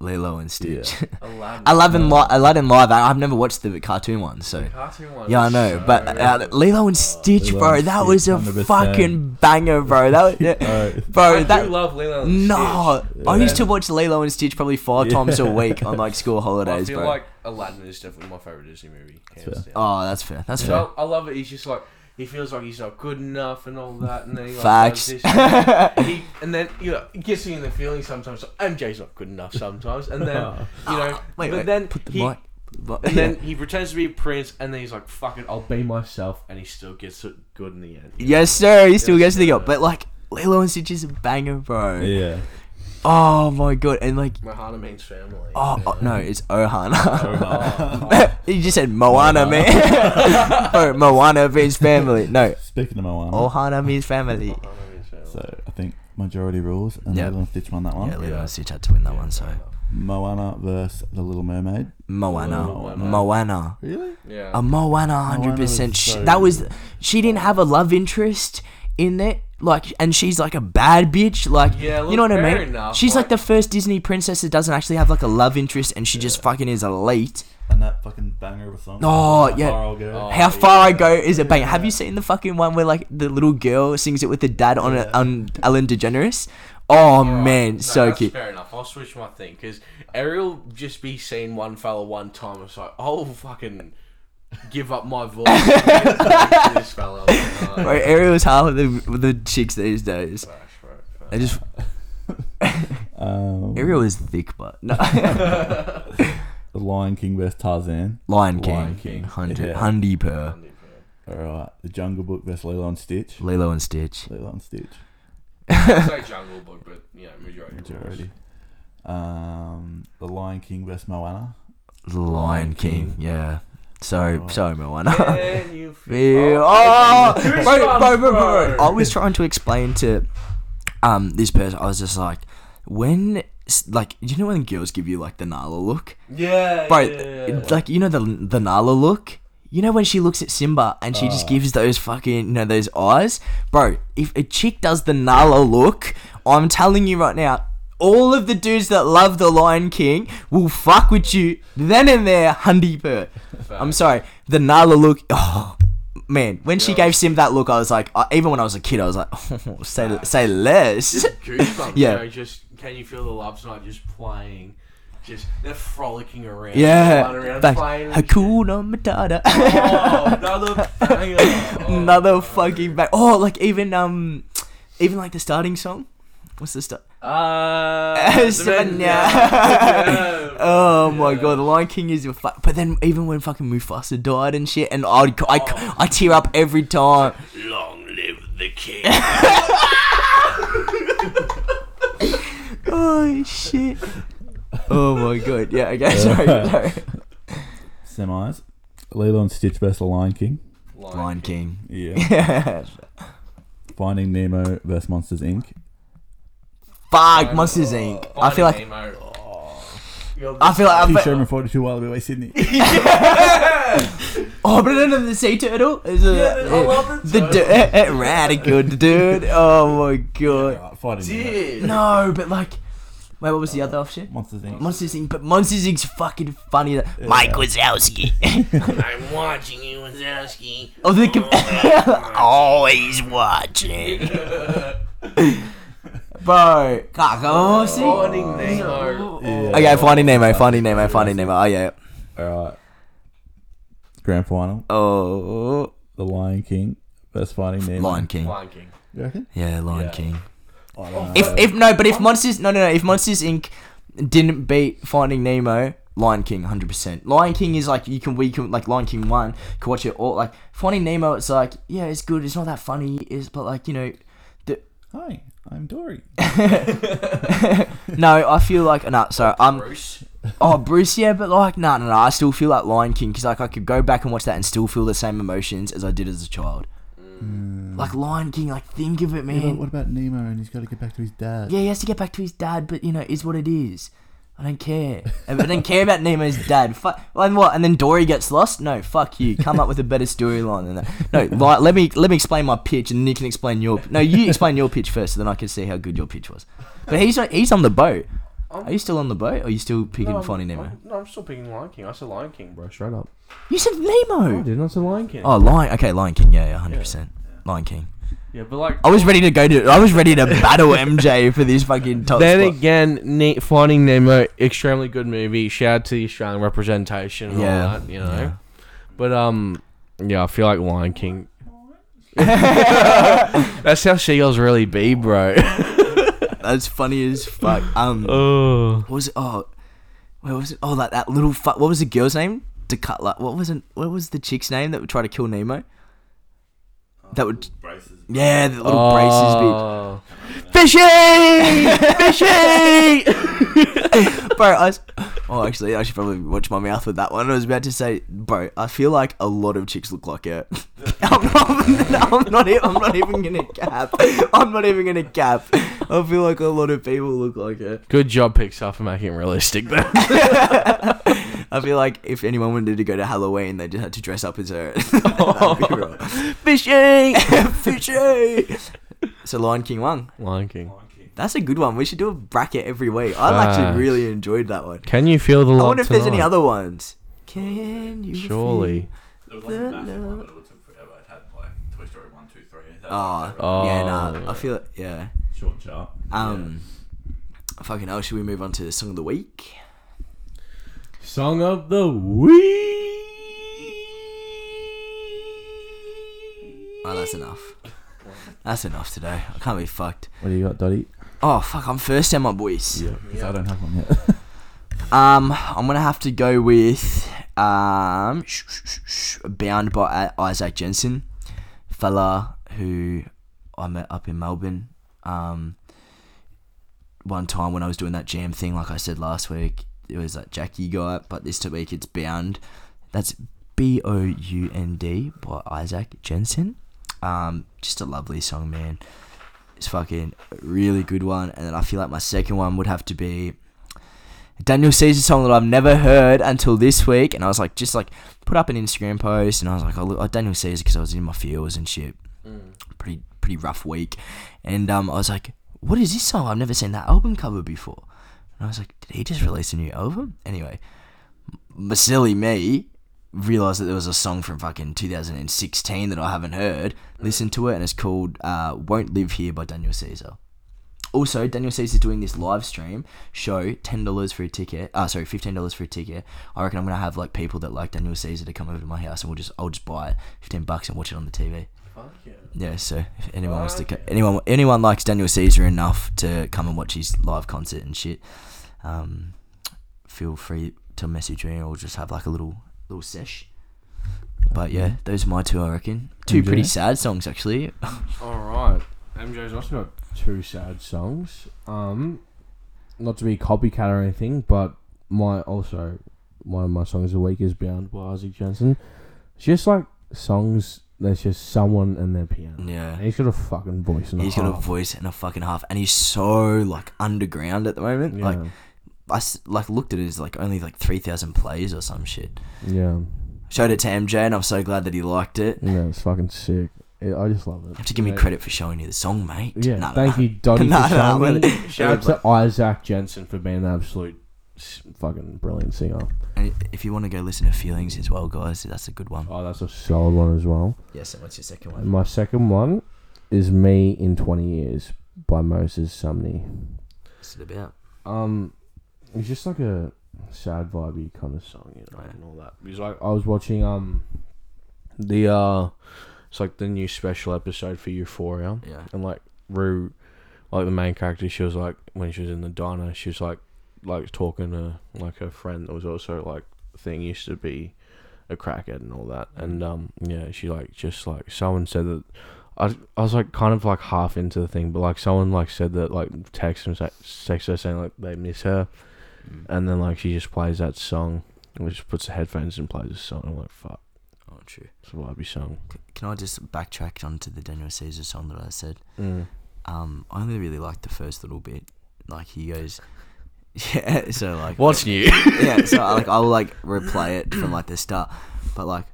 Lilo and Stitch. Aladdin. Aladdin, li- Aladdin live. I- I've never watched the cartoon one, so. Cartoon one Yeah, I know, so but uh. Lilo and Stitch, Lilo bro, and that Stitch, was a 100%. fucking banger, bro. That was, yeah, bro, I that do love Lilo and no. Stitch. I used to watch Lilo and Stitch probably five Yeah. times a week on like school I holidays, feel bro. like Aladdin is definitely my favorite Disney movie. Hands fair. down. oh, that's fair. That's fair. So I love it. He's just like he feels like he's not good enough and all that, and then he like, Facts. this, and, he, and then you know it gets you in the feeling sometimes. Like, MJ's not good enough sometimes, and then you know, ah, Wait, but wait, then put the he, mic. but- and then he pretends to be a prince, and then he's like, "Fuck it, I'll be myself," and he still gets it good in the end. yes, sir. He still Yes, gets the go, but like Lilo and Stitch is a banger, bro. yeah. Oh my god, and like. Mahana means family. Oh, oh, no, it's Ohana. Oh, you just said Moana, man. Bro, oh, Moana means family. No, Speaking of Moana, Ohana means family. Mahana means family. so I think majority rules, and Yeah. Lilo and Stitch won that one. Yeah, Lilo and Stitch had to win that one, so. Moana versus The Little Mermaid. Moana. Moana. Moana. Really? yeah. A Moana, hundred Moana was percent. so That was she didn't have a love interest in it, like, and she's like a bad bitch, like, Yeah, you know look, what I mean? enough, she's like, like- the first Disney princess that doesn't actually have like a love interest, and she just fucking is elite. And that fucking banger of a song. Oh, How yeah. Far I'll Go. Oh, How far I go is a bang. Have you seen the fucking one where like the little girl sings it with the dad on it on Ellen DeGeneres? Oh man, No, so cute. Fair enough. I'll switch my thing because Ariel just be seen one fella one time. It's like, I'll fucking give up my voice to this fella. Like, no. Bro, Ariel's half of the the chicks these days. Facts, right, facts. They just Um, Ariel is thick, but no. The Lion King versus Tarzan. Lion King. Lion King. Hundred. Yeah. Hundy per. All right. The Jungle Book versus Lilo and Stitch. Lilo and Stitch. Lilo and Stitch. say Jungle Book, but yeah, majority. Majority. Um, The Lion King versus Moana. The Lion King. Yeah. So Oh. so Moana. Can you Yeah. Oh, Oh, bro, bro, bro. I was trying to explain to um this person. I was just like, when like you know when girls give you like the Nala look, Yeah, bro. yeah. Like you know the the Nala look. You know when she looks at Simba and she just gives those fucking you know those eyes, bro. If a chick does the Nala look, I'm telling you right now. All of the dudes that love the Lion King will fuck with you then and there, hundy per. I'm sorry, the Nala look. Oh man, when she gave Sim that look, I was like, I, even when I was a kid, I was like, oh, say say less. Goosebumps. Yeah. You know, just can you feel the love tonight just playing? Just they're frolicking around. yeah, around like playing. shit. Hakuna Matata. Oh, another banger. Oh, Another fucking back. Oh, like even um, even like the starting song. What's this start? Uh, Savannah. yeah. Oh my god, the Lion King is your. fuck. But then even when fucking Mufasa died and shit, and I I, I tear up every time. Long live the king. Oh shit. Oh my god. Yeah. Okay. Sorry. sorry. Semis. Lilo and Stitch versus The Lion King. Lion King. Yeah. Yeah. Finding Nemo versus Monsters Inc. Fuck, Monsters Inc. I feel like I feel like I T. feel, Sherman 42 Wallaby Sydney. oh, but then the sea turtle is a Yeah, I love the the d- eh, radical dude. Oh my god. Alright, Finding Nemo. Dude. No, but like, wait, what was the other option? Monsters Inc. Monsters Inc. But Monsters Inc.'s fucking funny. Mike Wazowski. I'm watching you, Wazowski. oh, the com- always watching. Bro, God, oh, see? Finding Nemo. Yeah. Okay, Finding Nemo, Finding Nemo, Finding Nemo. Oh yeah. Alright. Grand final. Oh, The Lion King Best Finding Nemo. Lion King. Lion King. You reckon? Yeah, Lion Yeah. King. Oh, oh, I. If if no, but if Monsters no no no if Monsters Inc. didn't beat Finding Nemo, Lion King, hundred percent. Lion King is like you can we can like Lion King one can watch it all like Finding Nemo. It's like yeah, it's good. It's not that funny. Is but like you know, the Hi, I'm Dory. no, I feel like no. Sorry, I'm Bruce. oh Bruce. Yeah, but like no no no. I still feel like Lion King because like I could go back and watch that and still feel the same emotions as I did as a child. Mm. Like Lion King, like think of it, Yeah, but man. what about Nemo and he's got to get back to his dad? Yeah, he has to get back to his dad, but you know, is what it is. I don't care. I don't care about Nemo's dad. Fuck. And what? And then Dory gets lost? No, fuck you. Come up with a better storyline than that. No, like, let me let me explain my pitch, and then you can explain your. No, you explain your pitch first, so then I can see how good your pitch was. But he's on- he's on the boat. Are you still on the boat? Or are you still picking No, Finding Nemo? I'm, no, I'm still picking Lion King. I said Lion King, bro. Straight up. You said Nemo. I did not say Lion King. Oh, Lion. Okay, Lion King. Yeah, yeah, hundred percent. Lion King. Yeah, but like. I was ready to go to. I was ready to battle MJ for this fucking top Then spot. again, Ne- Finding Nemo, extremely good movie. Shout out to the Australian representation and Yeah, all that, you know. yeah. But um, yeah, I feel like Lion King. That's how she seagulls really be, bro. That's funny as fuck. Um. oh, What was it? Oh, where was it? Oh, that that little fuck. What was the girl's name? Decutla. What was it? What was the chick's name that would try to kill Nemo? That would. Yeah, the little braces Oh. bitch. Fishy, bro. I oh, actually, I should probably watch my mouth with that one. I was about to say, bro. I feel like a lot of chicks look like her. I'm not. I'm not. I'm not even gonna cap. I'm not even gonna cap. I feel like a lot of people look like her. Good job, Pixar, for making it realistic. Then. I feel like if anyone wanted to go to Halloween, they just had to dress up as her. That'd. Fishy, fishy. So Lion King won. Lion King. That's a good one. We should do a bracket every week. I Facts. actually really enjoyed that one. Can you feel the love? I wonder if there's any other ones. Can you? Surely. There was like a massive one, but it took forever. It had like Toy Story 1, 2, 3. That Oh, Oh. yeah, nah. I feel it. Yeah. Short and sharp. Um. Fucking hell. Should we move on to the song of the week? Song of the week. Oh, that's enough. That's enough today. I can't be fucked. What do you got, Dotty? Oh fuck! I'm first, am my boys. Yeah, because I don't have one yet. Um, I'm gonna have to go with um, Bound by Isaac Jensen, fella who I met up in Melbourne. Um, one time when I was doing that jam thing, like I said last week, it was that Jackie guy, but this week it's Bound. That's B O U N D by Isaac Jensen. Um, just a lovely song, man. It's fucking a really good one. And then I feel like my second one would have to be Daniel Caesar song that I've never heard until this week. And I was like, just like put up an Instagram post, and I was like, oh, look, oh, Daniel Caesar because I was in my feels and shit. Pretty pretty rough week, and um, I was like, what is this song? I've never seen that album cover before. And I was like, did he just release a new album? Anyway, silly me realized that there was a song from fucking 2016 that I haven't heard. Listen to it, and it's called uh, "Won't Live Here" by Daniel Caesar. Also, Daniel Caesar's doing this live stream show, ten dollars for a ticket. Uh sorry, fifteen dollars for a ticket. I reckon I'm gonna have like people that like Daniel Caesar to come over to my house, and we'll just I'll just buy it, fifteen bucks, and watch it on the TV. Fuck yeah. Yeah, so if anyone wants to, co- anyone anyone likes Daniel Caesar enough to come and watch his live concert and shit, um, feel free to message me or just have like a little little sesh. But yeah, those are my two. I reckon two pretty sad songs actually. All right. MJ's also got two sad songs. Um, not to be copycat or anything, but my also one of my songs of the week is "Bound" by Isaac Jensen. It's just like songs. There's just someone and their piano. Yeah. And he's got a fucking voice. And He's a got a half. voice and a fucking half, and he's so like underground at the moment. Yeah. Like I s- like looked at it as like only like three thousand plays or some shit. yeah, Showed it to MJ, and I'm so glad that he liked it. yeah, it's fucking sick. It, I just love it. You have to give me credit for showing you the song, mate. Yeah, thank you, Dottie, Nah, for showing me. Shout out to Isaac Jensen for being an absolute fucking brilliant singer. And if you want to go listen to Feelings as well, guys, that's a good one. Oh, that's a solid one as well. Yes, and what's your second one? my second one is "Me in Twenty Years" by Moses Sumney. What's it about? Um, it's just like a sad vibey kind of song, you know, Right. and all that. Because like I was watching um the uh, it's like the new special episode for Euphoria, Yeah. and like Rue, like the main character, she was like when she was in the diner, she was like like talking to like her friend that was also like thing used to be a crackhead and all that, and um yeah, she like just like someone said that. I, I was like kind of like half into the thing, but like someone like said that like text and text her saying like they miss her, Mm. and then like she just plays that song, and just puts the headphones and plays the song. I'm like fuck, Oh, true. it's a vibey song. C- Can I just backtrack onto the Daniel Caesar song that I said? Mm. Um, I only really liked the first little bit. Like he goes, yeah. So like, What's new? yeah. So I, like I'll like replay it from like the start, but like.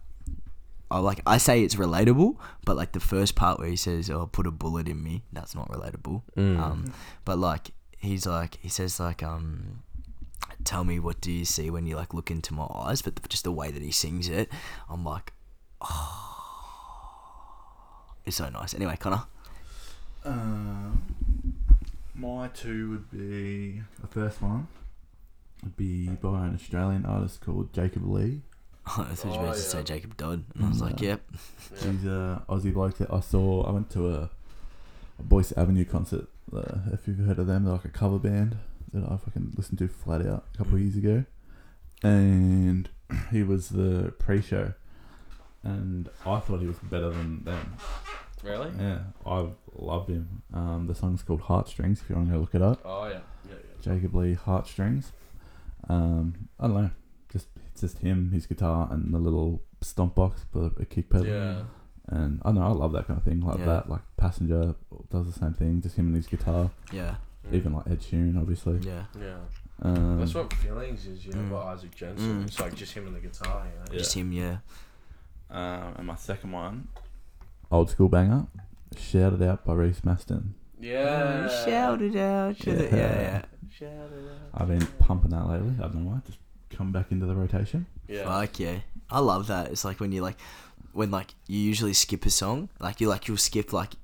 I like I say it's relatable, but like the first part where he says, "Oh, put a bullet in me," that's not relatable. Mm. Um, but like he's like he says like um, tell me what do you see when you like look into my eyes? But the, just the way that he sings it, I'm like, oh, it's so nice. Anyway, Connor, Um, my two would be the first one would be by an Australian artist called Jacob Lee. I thought you were Oh, about to say Jacob Dodd, and I was like, No. yep, He's a Aussie bloke that I saw. I went to a, a Boyce Avenue concert. Uh, if you've heard of them, they're like a cover band that I fucking listened to flat out a couple of years ago. And he was the pre-show, and I thought he was better than them. Really? Yeah, I loved him. Um, the song's called Heartstrings. If you want to go look it up, Oh yeah. Yeah, yeah. Jacob Lee Heartstrings. Um, I don't know, just it's just him, his guitar, and the little stomp box for a kick pedal. yeah. And I don't know, I love that kind of thing, like Yeah. that. Like Passenger does the same thing, just him and his guitar. yeah, Even like Ed Sheeran, obviously. yeah, Yeah. Um, That's what feelings is, you know, Mm. by Isaac Jensen. Mm. It's like just him and the guitar, you know. Yeah. just him, yeah. um, and my second one, old school banger, shouted out by Reece Mastin. Yeah. Oh, shout it out, to the- yeah, yeah. Shout it out. I've been pumping that lately. I don't know why. Just come back into the rotation. Yeah. Fuck yeah, I love that. It's like when you like, when like you usually skip a song, like you like you'll skip like,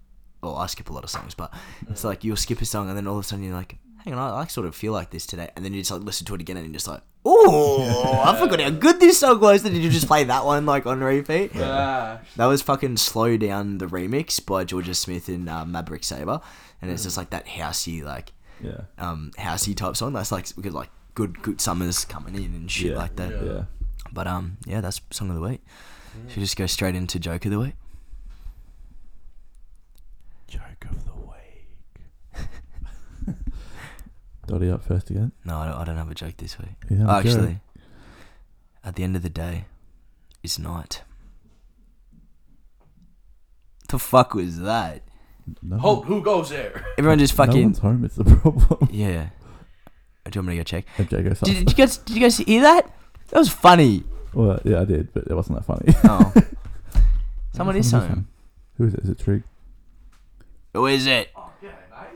well I skip a lot of songs, but it's like you'll skip a song and then all of a sudden you're like, hang on, I, I sort of feel like this today, and then you just like listen to it again and you're just like, oh, I forgot how good this song was. Then you just play that one like on repeat. Ah. That was fucking slow down the remix by Jorja Smith and uh, Maverick Sabre, and it's just like that housey like Yeah. um housey type song. That's like because like good good summers coming in and shit Yeah. like that. Yeah. But um, yeah, that's song of the week. Should we just go straight into joke of the week? Joke of the week. Dotty up first again. No, I don't, I don't have a joke this week. Yeah, Oh, actually, at the end of the day, it's night. The fuck was that? No, Hold, who goes there? Everyone just no fucking one's home. It's the problem. yeah. Do you want me to go check? okay, go. Did, did you guys did you guys hear that? That was funny. Well, yeah, I did, but it wasn't that funny. Oh, someone is Someone home. Who is it? Is it Trig? Who is it? Oh, yeah, nice.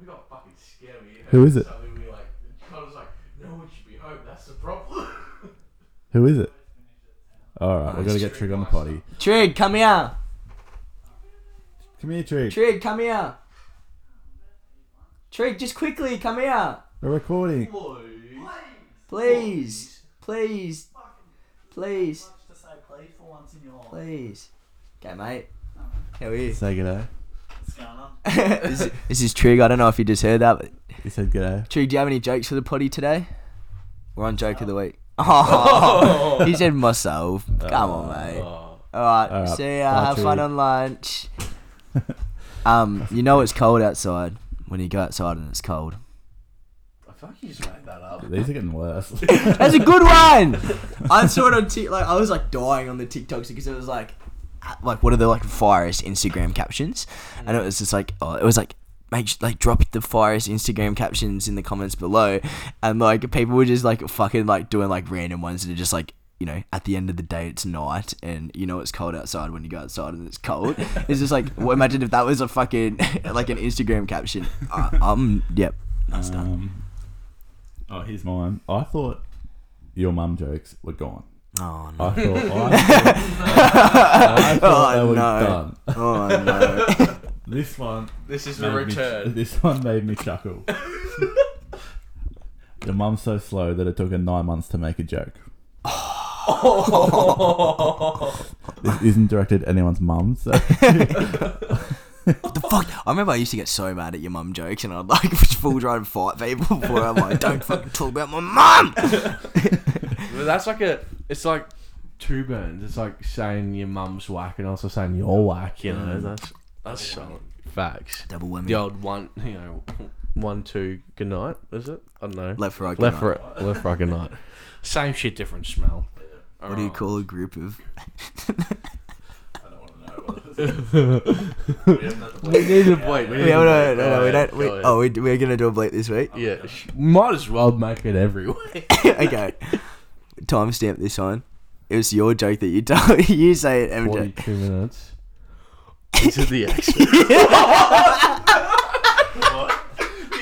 We got fucking scared. We Who is it? Something we like. I was like, no one should be home. That's the problem. Who is it? All right, we're gonna get Trig on the potty. Trig, come here. Come here, Trig. Trig, come here. Trig, just quickly, come here. We're recording. Please. Please. Please. Please. Okay, mate. How are you? Say g'day. this, this is Trig. I don't know if you just heard that, but He said g'day. Trig, do you have any jokes for the potty today? We're on joke of the week. Oh, he said myself. Come on, mate. All right, All right, see ya. bye, Have fun Trig. on lunch. um, you know it's cold outside when you go outside and it's cold. I feel like you just made that up. These are getting worse. That's a good one. I saw it on Tik. Like I was like dying on the TikToks because it was like, like what are the like firest Instagram captions? And it was just like, oh, it was like. Make like drop the firest Instagram captions in the comments below, and like people were just like fucking like doing like random ones that are just like you know at the end of the day it's night and you know it's cold outside when you go outside and it's cold. it's just like well, imagine if that was a fucking like an Instagram caption. I, I'm yep, that's done. um, oh, here's mine. I thought your mum jokes were gone. Oh I no! thought, I thought, I thought Oh, they were no. done. Oh no! This one, This is the made me- return. this one made me chuckle. Your mum's so slow that it took her nine months to make a joke. this isn't directed at anyone's mum, so the fuck? I remember I used to get so mad at your mum jokes, and I'd like full try and fight people before I'm like, don't fucking talk about my mum. That's like a. It's like two burns. It's like saying your mum's whack and also saying you're whack. You know, mm. that's that's solid facts. Double whammy. The old one, you know, one two. Good night. Is it? I don't know. Left right. left right. right, left right. Good night. Same shit, different smell. What do you call a group of? We need to wait. We Yeah, no, no, no, no, we don't. We, oh, we, we're gonna do a bleep this week. yeah. sh- Might as well make it every week. okay. Timestamp this one. It was your joke that you told. You say it, MJ. Forty-two minutes. This is the X. the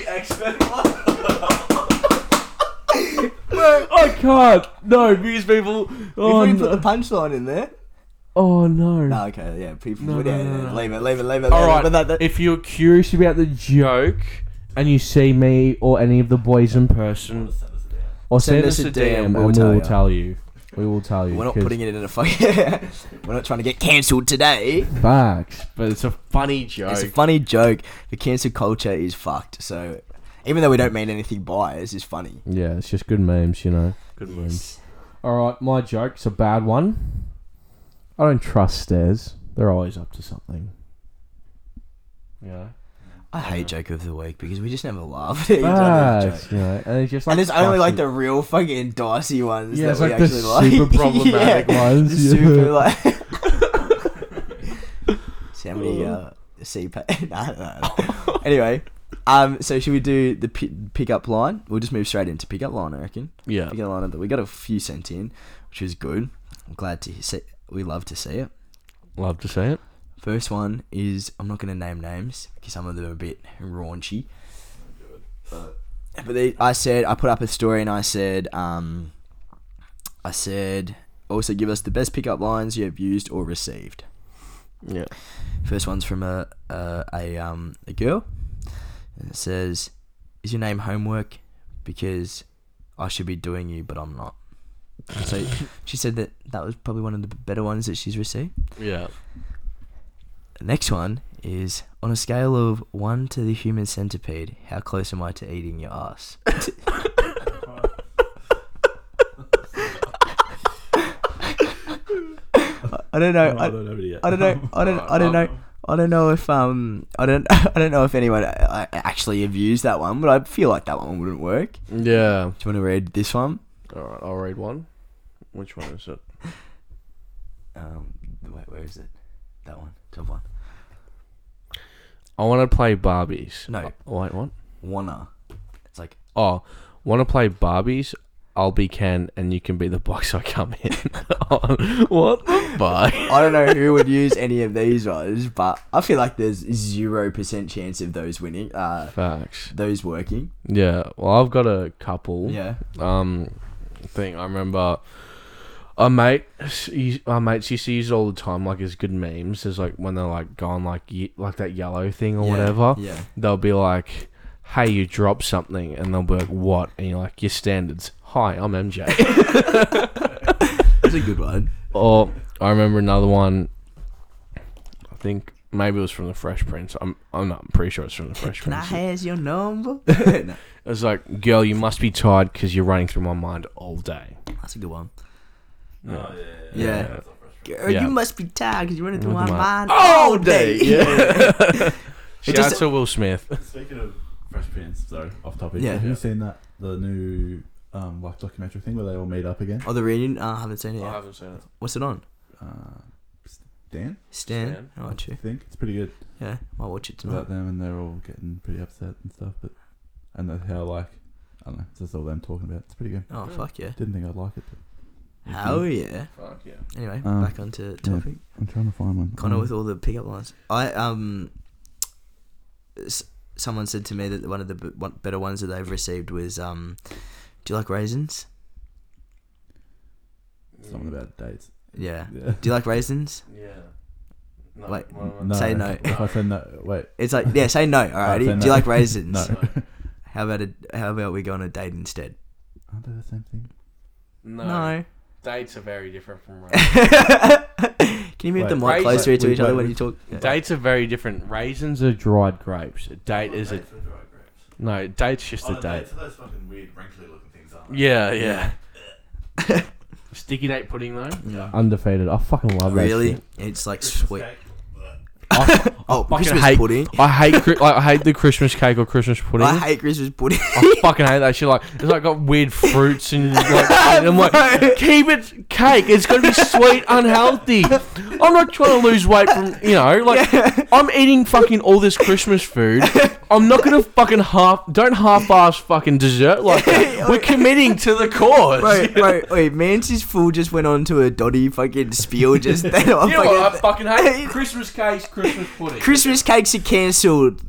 X Men one. I can't. No, because people. Oh If we put no. the punchline in there. Oh no. No, okay, yeah, people. No, yeah, no, no, no. Leave it, leave it, leave it. All leave it. But that, that, If you're curious about the joke and you see me or any of the boys in person, or send, us a DM, we'll tell we'll tell you. We will tell you. we're not 'cause- putting it in a fucking. we're not trying to get cancelled today. facts, but it's a funny joke. It's a funny joke. The cancel culture is fucked. So, even though we don't mean anything by it, it's just funny. yeah, it's just good memes, you know. Good memes. All right, my joke's a bad one. I don't trust stairs. They're always up to something. Yeah. I hate joke of the week because we just never laugh at each other's Facts, joke. you know, and it's just like And it's only like the real fucking dicey ones Yeah, that it's we like the actually like. super problematic Yeah, ones, the yeah. Super like. See how many uh, C pa- nah, nah, nah. Anyway, um, so should we do the pi- pickup line? We'll just move straight into pickup line, I reckon. yeah. Pickup line. We got a few sent in, which is good. I'm glad to see. We love to see it. Love to see it. First one is I'm not going to name names because some of them are a bit raunchy. But they, I said I put up a story and I said um, I said also give us the best pickup lines you have used or received. Yeah. First one's from a a, a um a girl. And it says, "Is your name homework? Because I should be doing you, but I'm not." So she said that that was probably one of the better ones that she's received. Yeah. The next one is on a scale of one to the human centipede, how close am I to eating your ass? I don't know. I, don't know. I don't know. I don't. I don't know. I don't know if um I don't I don't know if anyone uh, uh, actually have used that one, but I feel like that one wouldn't work. Yeah. Do you want to read this one? All right, I'll read one. Which one is it? Um, wait, where is it? That one top one. I want to play Barbies. No. Oh, wait, what? Wanna. It's like Oh, want to play Barbies? I'll be Ken, and you can be the box I come in. what the fuck? I don't know who would use any of these ones, but I feel like there's zero percent chance of those winning. Uh, Facts. those working. Yeah. Well, I've got a couple. Yeah. um thing. I remember a mate, he- our mates used to use it all the time, like as good memes. As like when they're like going like ye- like that yellow thing or Yeah, whatever. Yeah. They'll be like, "Hey, you dropped something," and they'll be like, "What?" And you're like, "Your standards." Hi, I'm MJ. That's a good one. or I remember another one. I think maybe it was from the Fresh Prince. I'm I'm not I'm pretty sure it's from the Fresh Can I Prince. has your number? No, It was like, "Girl, you must be tired because you're running through my mind all day." that's a good one. Oh, yeah. Yeah. Girl, Yeah. you must be tired because you're running through my Running through my- mind all day. Yeah. Shout just- out to Will Smith. Speaking of Fresh Prince, sorry, off topic. Yeah. Have you Yeah. seen that the new um like documentary thing where they all meet up again? Oh, the reunion? Uh, I haven't seen it yet. I haven't seen it. What's it on? Uh, Dan, Stan? Stan. Oh, I true. think it's pretty good. Yeah, might watch it It's tonight. about them and they're all getting pretty upset and stuff, but and that's how like I don't know, it's just all them talking about. it. It's pretty good. Oh, fuck yeah. Didn't think I'd like it. But Hell yeah. Fuck yeah. Anyway, Um, back onto topic. I'm trying to find one. Connor Um, with all the pickup lines. I um, s- someone said to me that one of the b- one, better ones that they've received was um, do you like raisins? something about dates. Yeah. Yeah. Do you like raisins? Yeah. No, Wait, No, Say no. If I said no, wait. It's like yeah, say no. Alrighty. say Do no. you like raisins? No. How about a how about we go on a date instead? Aren't they the same thing? No. Dates are very different from raisins. Can you move Wait, the mic raisins- closer to each other wait, when you talk? Yeah. Dates are very different. Raisins are dried grapes. A date is a no. Date's just a oh, date. those fucking weird, wrinkly looking things, aren't they? Yeah, yeah. Sticky date pudding though. Yeah. Undefeated. I fucking love that. Really? shit. It's like sweet. I, Oh, fucking Christmas hate- pudding. I hate cri- like, I hate the Christmas cake or Christmas pudding. I hate Christmas pudding. I fucking hate that shit. Like it's like got weird fruits and like. shit. I'm like, keep it cake. It's gonna be sweet, unhealthy. I'm not trying to lose weight from you know. Like I'm eating fucking all this Christmas food. I'm not gonna fucking half. Don't half-ass fucking dessert like that. We're committing to the cause. Wait, wait, wait. Mancy's fool just went on to a doddy fucking spiel just then. I'm You know what I fucking- fucking hate? Christmas cakes, Christmas pudding. Christmas cakes are cancelled.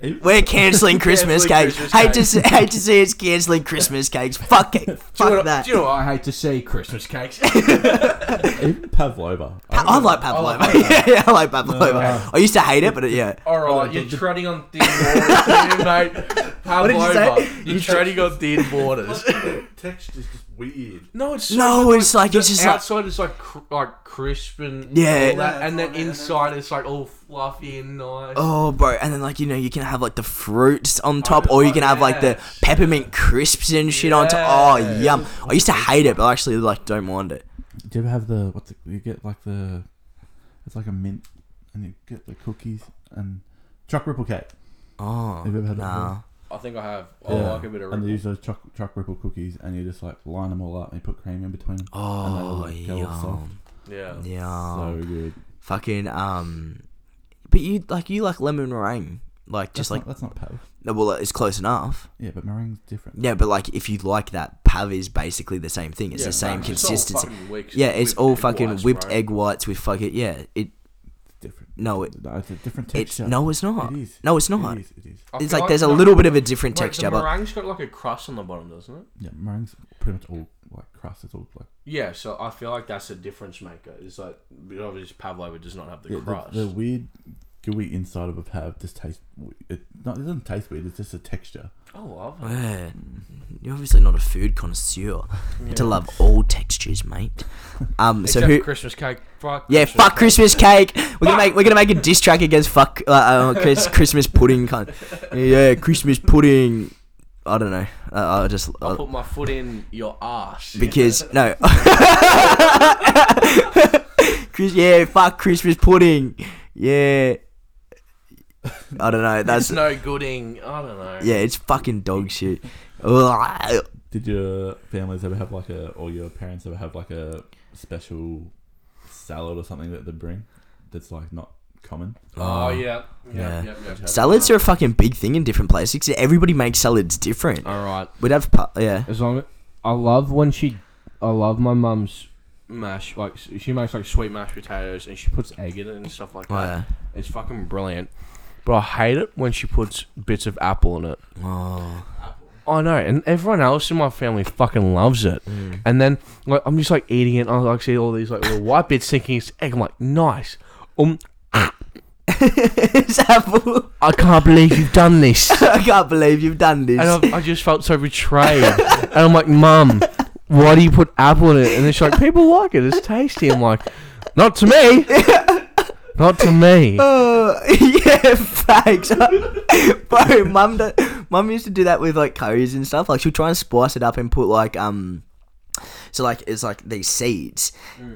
We're cancelling Christmas cakes. Christmas hate to cakes. see, hate to see us cancelling Christmas cakes. Fuck it. Do you, Fuck know what, that. do you know what I hate to see? Christmas cakes. even Pavlova. Pa- I like pavlova. yeah, I like pavlova. I used to hate it, but it, yeah. All right, you're treading on thin waters, here, mate. did you say? Pavlova, You're treading on thin waters. Texture's just weird. No, it's so No, good, it's like- the it's just like- outside is like cr- like crisp and Yeah. all that, and then inside it's like all fluffy and nice. Oh, bro, and then like you know you can have like the fruits on oh, top, or you can have like the yes. peppermint crisps and shit on top. Oh, Yes. yum! I used to hate it, but I actually like don't mind it. Do you ever have the what's it, you get like the it's like a mint and you get the cookies and Choc Ripple cake. Oh, Have you ever had that nah. I think I have. I Yeah. like a bit of. and they use those truck Choc Ripple cookies and you just like line them all up and you put cream in between them. oh, and they all Oh, like, go all soft. yum, Yeah. So good. Fucking um, but you like you like lemon meringue, like just That's like not, that's not pav. no, well, it's close enough. Yeah, but meringue's different. Yeah, but like if you like that, pav is basically the same thing. It's Yeah, the same facts. It's all consistency. fucking whipped- Yeah, it's whipped all egg fucking whites, whipped egg whites with fucking yeah. It It's different. No, it No, it's a different it's texture. no, it's not. It is. No, it's not. It is. It is. I It's feel like there's a the- little bit of a different wait, texture, The but meringue's got like a crust on the bottom, doesn't it? Yeah, meringue's pretty much all like crust. It's all like Yeah, so I feel like that's a difference maker. It's like obviously pavlova does not have the yeah, crust. the, the weird gooey inside of a pav just tastes. It not it doesn't taste weird. It's just a texture. oh, love it. Yeah. You're obviously not a food connoisseur. To love all textures, mate. Um, so Except who? Christmas cake. Fuck. Yeah, Christmas fuck. Christmas cake. We're gonna make we're gonna make a diss track against fuck uh, uh, Chris, Christmas pudding. Cunt. Yeah, Christmas pudding. I don't know. Uh, I just I'll uh, put my foot in your ass. because no. Christmas Christmas. Yeah, fuck Christmas pudding. Yeah. I don't know. That's That's no gooding. I don't know. yeah. It's fucking dog shit. Ugh. Did your families ever have like a, or your parents ever have like a special salad or something that they bring that's like not common? Oh yeah. Ah. Yeah. Yeah. yeah, yeah. Salads are a fucking big thing in different places. Everybody makes salads different. All right. We'd have pu- yeah. As long as I love when she, I love my mum's mash. Like she makes like sweet mashed potatoes and she puts egg in it and stuff like Oh, that. yeah. It's fucking brilliant. But I hate it when she puts bits of apple in it. Oh. I know, and everyone else in my family fucking loves it. Mm. And then like I'm just like eating it, and I like see all these like little white bits thinking it's egg. I'm like, nice. Um, it's apple. I can't believe you've done this. I can't believe you've done this. and I, I just felt so betrayed. and I'm like, Mum, why do you put apple in it? And then she's like, people like it. It's tasty. I'm like, not to me. not to me. Oh, yeah, facts. Bro, mum, do, mum used to do that with like curries and stuff. Like she'll try and spice it up and put like um, so like it's like these seeds,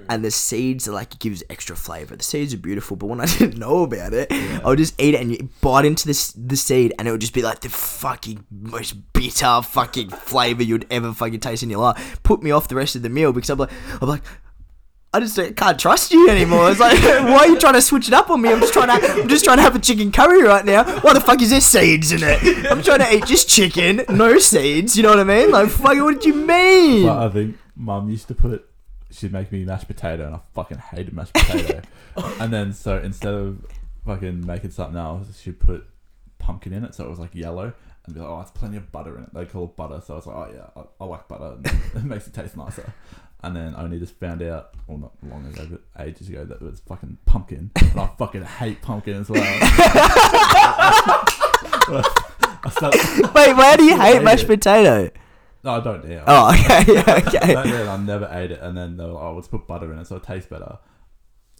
and the seeds are like it gives extra flavor. The seeds are beautiful, but when I didn't know about it, I would just eat it and bite into this the seed, and it would just be like the fucking most bitter fucking flavor you'd ever fucking taste in your life. Put me off the rest of the meal because I'm like, I'm like. I just can't trust you anymore. It's like, why are you trying to switch it up on me? I'm just trying to, I'm just trying to have a chicken curry right now. Why the fuck is there seeds in it? I'm trying to eat just chicken, no seeds. You know what I mean? Like, fuck, what did you mean? But I think mum used to put, she'd make me mashed potato, and I fucking hated mashed potato. and then so instead of fucking making something else, she'd put pumpkin in it, so it was like yellow. And be like, oh, it's plenty of butter in it. They call it butter, so I was like, oh yeah, I, I like butter. And it makes it taste nicer. And then I only just found out, well, not long ago, but ages ago, that it was fucking pumpkin. And I fucking hate pumpkin as well. I started, Wait, why do you hate Hate mashed it. potato? no, I don't now. Oh, okay, yeah, okay. Back then, I never ate it, and then they were like, "Oh, let's put butter in it, so it tastes better."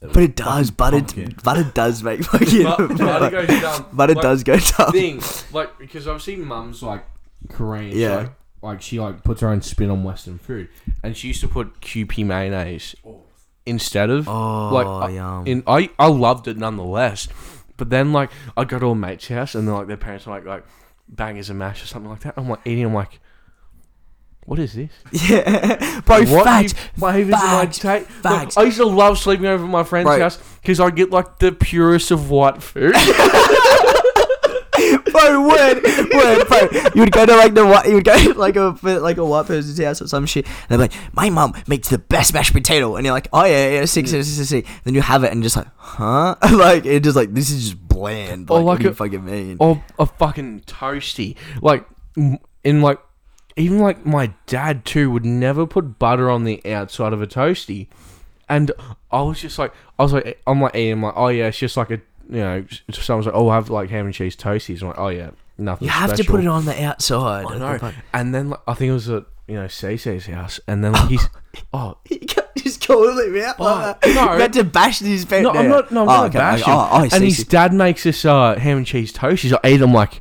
But it does. Butter, pumpkin. butter does make fucking. But- butter goes down. butter Like, does go down. thing, like because I've seen mums like Korean, Yeah. like, like she like puts her own spin on Western food, and she used to put Kewpie mayonnaise instead of Oh, like uh, yum. in I I loved it nonetheless, but then like I go to a mate's house and then like their parents are like like bangers and mash or something like that. I'm like eating. I'm like, what is this? Yeah, bro. What Facts. new flavors am I facts, ta- Like. I used to love sleeping over at my friend's Bro. house because I get like the purest of white food. bro, word, word, bro. You would go to like the you would go to like a like a white person's house or some shit, and they're like, "My mom makes the best mashed potato," and you're like, "Oh yeah, yeah, six, six, six, six." Then you have it, and just like, huh? like it just like this is just bland. Or Like, what like do you a- fucking mean? or a fucking toasty. Like in like even like my dad too would never put butter on the outside of a toasty, and I was just like I was like I'm like eating I'm like oh yeah it's just like a you know someone's like oh I have like ham and cheese toasties I'm like oh yeah nothing. you have to put it on the outside. I know. And then like, I think it was at you know Cece's house, and then like he's oh You can't just call him out. Oh, like that. no. you had to bash his face. no I'm not no I'm oh, not okay, bash okay. him. Oh, oh, and his dad makes this uh, ham and cheese toasties. I eat. I'm like,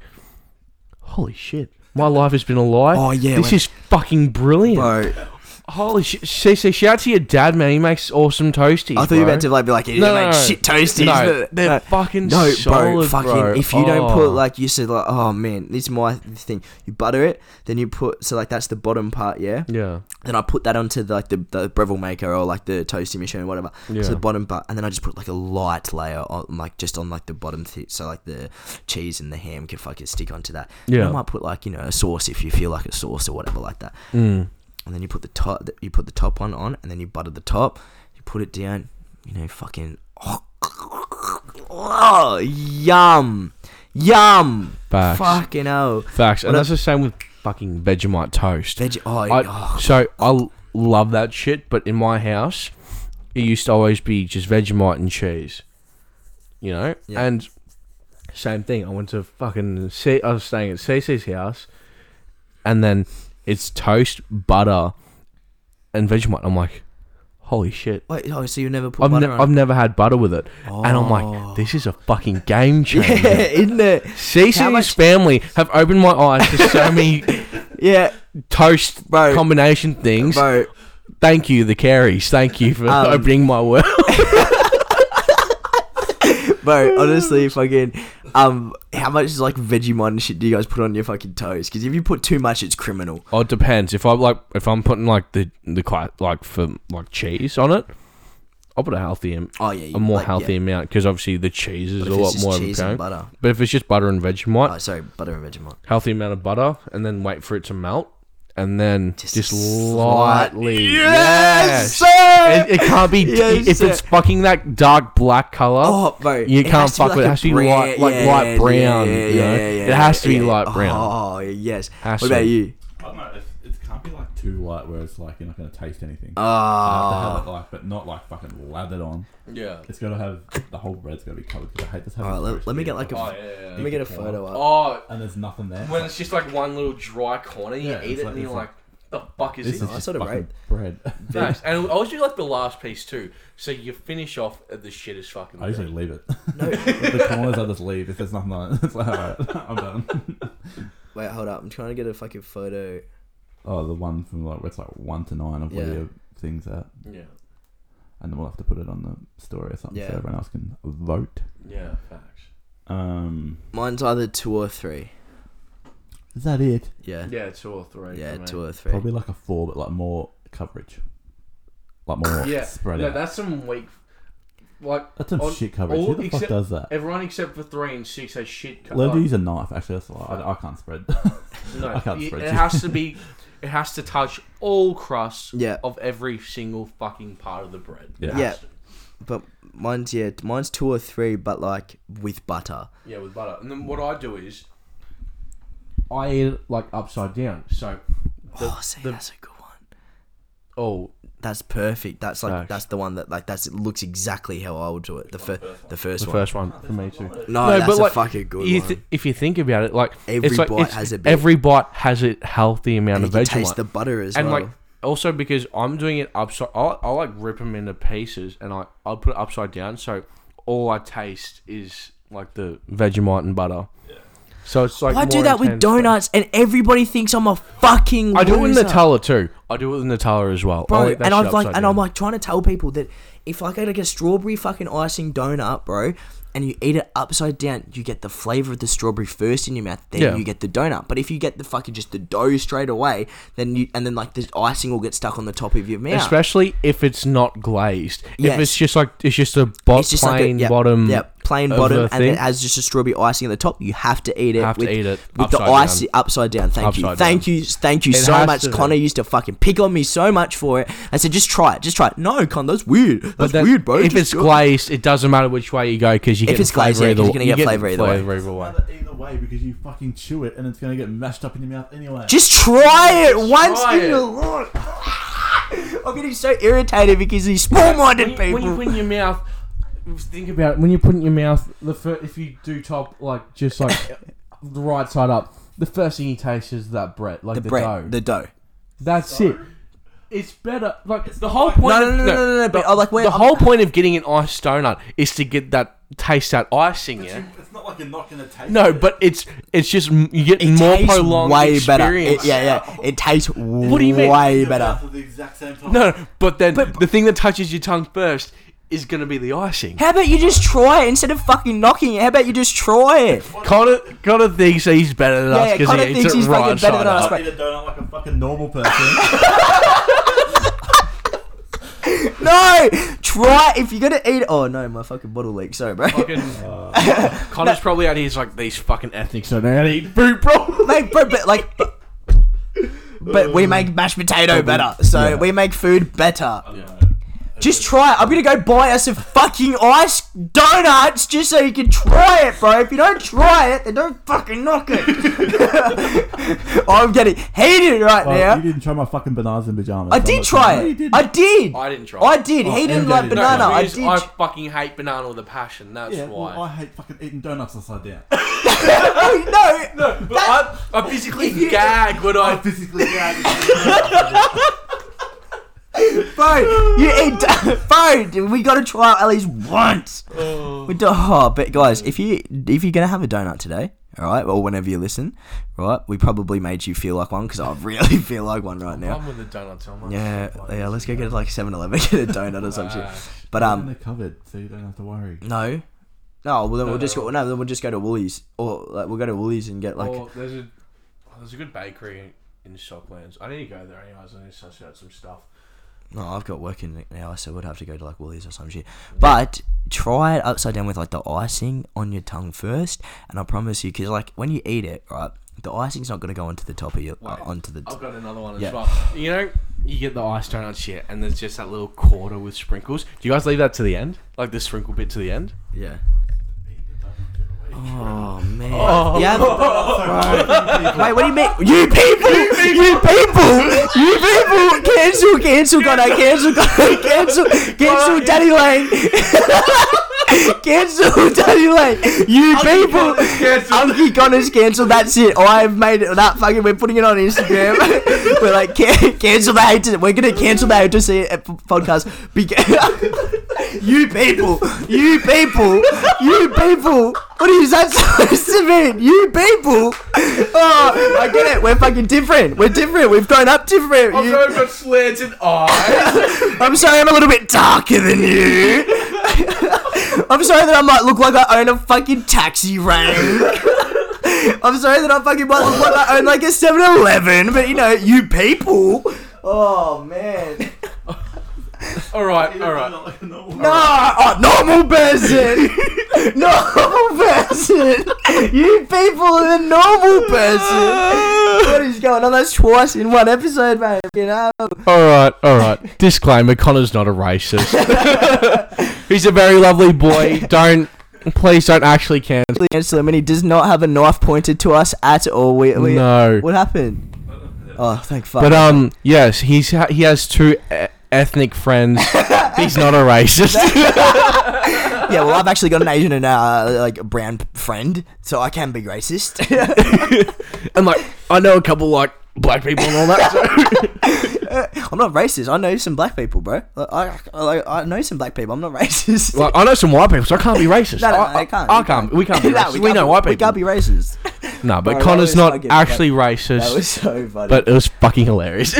holy shit. My life has been a lie. Oh, yeah, this when- is fucking brilliant. bro. Holy shit! CC, shout out to your dad, man. He makes awesome toasties. I thought you were bro. about to like be like, you No, make no, no. shit toasties. No, they're fucking no, bro. solid, Fucking, bro. if you don't put Oh. like you said, like, oh man, this is my thing. You butter it, then you put so like that's the bottom part, yeah. Yeah. Then I put that onto the, like the the Breville maker or like the toasting machine or whatever. Yeah. So the bottom part, and then I just put like a light layer on like just on like the bottom, th- so like the cheese and the ham can fucking stick onto that. And Yeah. I might put like you know a sauce if you feel like a sauce or whatever like that. Mm. And then you put the top, you put the top one on, and then you butter the top. You put it down. You know, fucking. Oh, yum, yum. Facts. Fucking oh. Facts. What And a- that's the same with fucking Vegemite toast. Veg. Oh, I, oh. So I love that shit, but in my house, it used to always be just Vegemite and cheese. You know, Yeah. and same thing. I went to fucking. C- I was staying at CC's house, and then it's toast, butter, and Vegemite. I'm like, holy shit. Wait, oh, so you never put I've, butter ne- on? I've it? never had butter with it, and I'm Oh. like, this is a fucking game changer. yeah, isn't it? CC's How much- family have opened my eyes to so many Yeah, toast Bro. combination things. bro. Thank you, the Careys. Thank you for Um, opening my world. Bro, honestly, fucking, um, how much is like Vegemite and shit do you guys put on your fucking toast? Because if you put too much, it's criminal. oh, it depends. If I like, if I'm putting like the the cla- like for like cheese on it, I'll put a healthy, am- Oh yeah, you- a more like, healthy yeah. amount because obviously the cheese is But a if it's lot just more of a and pain. butter. But if it's just butter and Vegemite, Oh, sorry, butter and Vegemite. healthy amount of butter, and then wait for it to melt, and then Just just, slight- slightly. Yes, Yes! It, it can't be Yes, if sir. it's fucking that dark black color. Oh, bro, you can't fuck with it. It has to be light, like yeah, light brown. Yeah, you know? yeah, yeah, it has to be light brown. Oh yes. Has what about you? Too light where it's like you're not going to taste anything. Oh, I have to have it ah. like, but not like fucking lathered on. Yeah. It's got to have the whole bread's got to be covered. Because I hate this having. Alright, let- roast let me beef get, like, a on f- it. yeah, let me get a photo up. Oh, and there's nothing there. when it's just like one little dry corner, you Yeah, eat it's it like- and you're it's like, the fuck is this this? is oh, I just sort of fucking rate- bread. Nice. And I always do like the last piece too. So you finish off at the shittest fucking. I usually bread. leave it. No. the corners I just leave if there's nothing on it. It's like alright, I'm done. Wait, hold up. I'm trying to get a fucking photo. Oh, the one from like where it's like one to nine of where Yeah. your things at, Yeah. and then we'll have to put it on the story or something Yeah. so everyone else can vote. Yeah. Facts. Um, Mine's either two or three. is that it? Yeah. Yeah, two or three. Yeah, for me. two or three. Probably like a four, but like more coverage, like more Yeah. spread No, out. that's some weak. Like That's some on- shit coverage. all Who the fuck except- does that? everyone except for three and six has shit. co- Learn to like- use a knife. Actually, that's a lie. I, I can't spread. No, I can't it, spread it you. has to be. It has to touch all crusts Yeah. of every single fucking part of the bread. It Yeah. has Yeah. to. But mine's yeah, mine's two or three, but like with butter. Yeah, with butter. And then what I do is, I eat it like upside down. So, oh, the, oh, see, the- that's a good one. oh, That's perfect. That's like Facts. that's the one that like that's it looks exactly how I would do it. The first, the first the one. first one for me too. No, No, that's but, a like, fucking good You one. if you think about it, like Every it's like, bite it's- has a bit. every bite has a healthy amount and of you can taste the butter as and well. like also because I'm doing it upside, I I like rip them into pieces, and I I'll put it upside down, so all I taste is like the Vegemite and butter. So it's like I do that with intense, like- donuts, and everybody thinks I'm a fucking. I do it with loser. Nutella too. I do it with Nutella as well. Bro. that And I'm like, and down. I'm like trying to tell people that if like I get like a strawberry fucking icing donut, bro, and you eat it upside down, you get the flavor of the strawberry first in your mouth, then Yeah. you get the donut. But if you get the fucking just the dough straight away, then you and then like the icing will get stuck on the top of your mouth. Especially if it's not glazed. Yes. If it's just like it's just a bo- it's just plain like a, yep, bottom. Yep, plain bottom, and it has just a strawberry icing at the top. You have to eat it. Have to with, eat it with the upside down. ice upside down. Thank you, Upside thank you, thank you It so much. to. Connor used to fucking pick on me so much for it. I said, just try it, just try it. No, Con, that's weird. That's But then weird, bro. If Just it's do it." glazed, it doesn't matter which way you go because you If get it's glazed, flavor yeah, 'cause either you're gonna you get flavour either way. either way. Either, either way, because you fucking chew it and it's gonna get mashed up in your mouth anyway. just try it once try in it. your life. I'm getting so irritated because these small-minded when, you, when you people. put in your mouth, think about it. When you put in your mouth, the fir- if you do top like just like the right side up, the first thing you taste is that bread, like The the, bread, dough. the dough. That's it. It's better. Like the whole point. No, no, of- no, no, no, no, but, the- uh, like, where the I'm- whole point of getting an iced donut is to get that taste that icing. Yeah. It's not like you're not gonna taste No, it. but it's it's just m- you get It more tastes prolonged way better. experience. It, yeah, yeah. It tastes do you mean? way Your better. mouth at the exact same time. No, but then the thing that touches your tongue first is gonna be the icing. How about you just try it instead of fucking knocking it? How about you just try it? Connor, Connor thinks he's better than Yeah, us yeah, because Connor he eats thinks it he's right fucking better side than us, up. I eat a donut like a fucking normal person. No, try if you're gonna eat. Oh no, my fucking bottle leak. Sorry, bro. Fucking- uh, Connor's probably out here he's like these fucking ethnics don't know how to eat food, bro. Mate, bro, but like, but, but we make mashed potato better, so yeah. we make food better. Just try it. I'm gonna go buy us some fucking ice donuts just so you can try it, bro. If you don't try it, then don't fucking knock it. I'm getting heated right Well, now. you didn't try my fucking bananas and pajamas. I so did try saying- No, you it. didn't. I did. I didn't try I did. Oh, he didn't MJ like did. No, banana. I because did. I fucking hate banana with a passion. That's Yeah, why. well, I hate fucking eating donuts upside down. no, no. but I, I physically gag when I. physically Bro, you eat, bro. We gotta try out at least once. We do, oh, but guys, if you if you're gonna have a donut today, All right, or whenever you listen, right? We probably made you feel like one because I really feel like one right now. I'm with the donuts. I'm Yeah, yeah. Let's go get is like 7-Eleven, get a donut or some shit. But um, um, they're covered, so you don't have to worry. no, no. Well, then No, we'll just go. No, then we'll just go to Woolies, or like we'll go to Woolies and get like. oh, there's a oh, there's a good bakery in Stocklands. I need to go there anyways. I need to suss out some stuff. No, I've got work in it now, so we'd have to go to like Woolies or some shit. But try it upside down with like the icing on your tongue first, and I promise you, because like when you eat it, right, the icing's not gonna go onto the top of your uh, onto the. I've got another one as Yeah. well. You know, you get the ice donut shit, and there's just that little quarter with sprinkles. Do you guys leave that to the end, like the sprinkle bit to the end? yeah. Oh man. Oh. Yeah. Wait, what do you mean? You people! You people! You people! Cancel! Cancel! Connor! Cancel! Cancel! Cancel! Daddy Lane! Cancel! Daddy Lane! You people! Unky Connor's cancelled. That's it. Oh, I've made it. That fucking. We're putting it on Instagram. we're like can- cancel the haters. We're gonna cancel the haters see it podcast. Beca- you people! You people! You people! What is that supposed to mean? You people! Oh, I get it. We're fucking different. We're different. We've grown up different. You- I've got slanted eyes. I'm sorry, I'm a little bit darker than you. I'm sorry that I might look like I own a fucking taxi rank. I'm sorry that I fucking might look like I own like a 7 Eleven, but you know, you people. Oh, man. all right, all right. No, oh, normal person. normal person. You people are the normal person. What is going on? That's twice in one episode, mate. You know? All right, all right. Disclaimer: Connor's not a racist. He's a very lovely boy. Don't, please, don't actually cancel. cancel him, and he does not have a knife pointed to us at all. We, we, No. What happened? Oh, thank fuck. But um, yes, he's ha- he has two e- ethnic friends. He's not a racist. yeah, well, I've actually got an Asian and uh, like a brown friend, so I can be racist. and like, I know a couple like black people and all that. so- I'm not racist. I know some black people, bro. I, I, I know some black people. I'm not racist. like, I know some white people, so I can't be racist. no, no, I, no, I can't. I, You can't. We can't be No, racist. we, can't know be- white people. We can't be racist. no, but Bro, Connor's not actually racist. That was so funny. but it was fucking hilarious.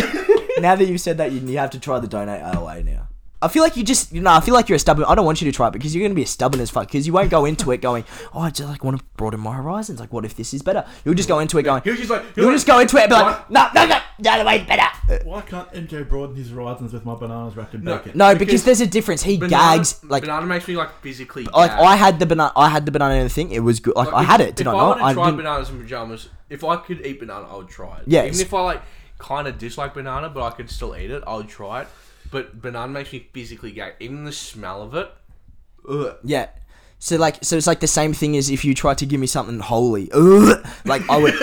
Now that you've said that, you, you have to try the donate LA now. I feel like you just, you know, I feel like you're a stubborn. I don't want you to try it because you're going to be a stubborn as fuck. Because you won't go into it going, oh, I just like want to broaden my horizons. Like, what if this is better? You'll just go into it going, He was just like, you'll just go into it and be like, no, no, no, the other way's better. Uh, why can't MJ broaden his horizons with my bananas wrapped in No. bacon? No, because, Because there's a difference. He gags like. banana makes me like physically. Like gag. I had the banana, I had the banana in the thing. It was good. Like, I if- had it. Did if I I not? were to I try didn't. bananas in pajamas, if I could eat banana, I would try it. Yes. Even if I like kind of dislike banana, but I could still eat it, I'll try it. But banana makes me physically gag. Even the smell of it. Ugh. Yeah. So like, so it's like the same thing as if you tried to give me something holy. Ugh. Like I would.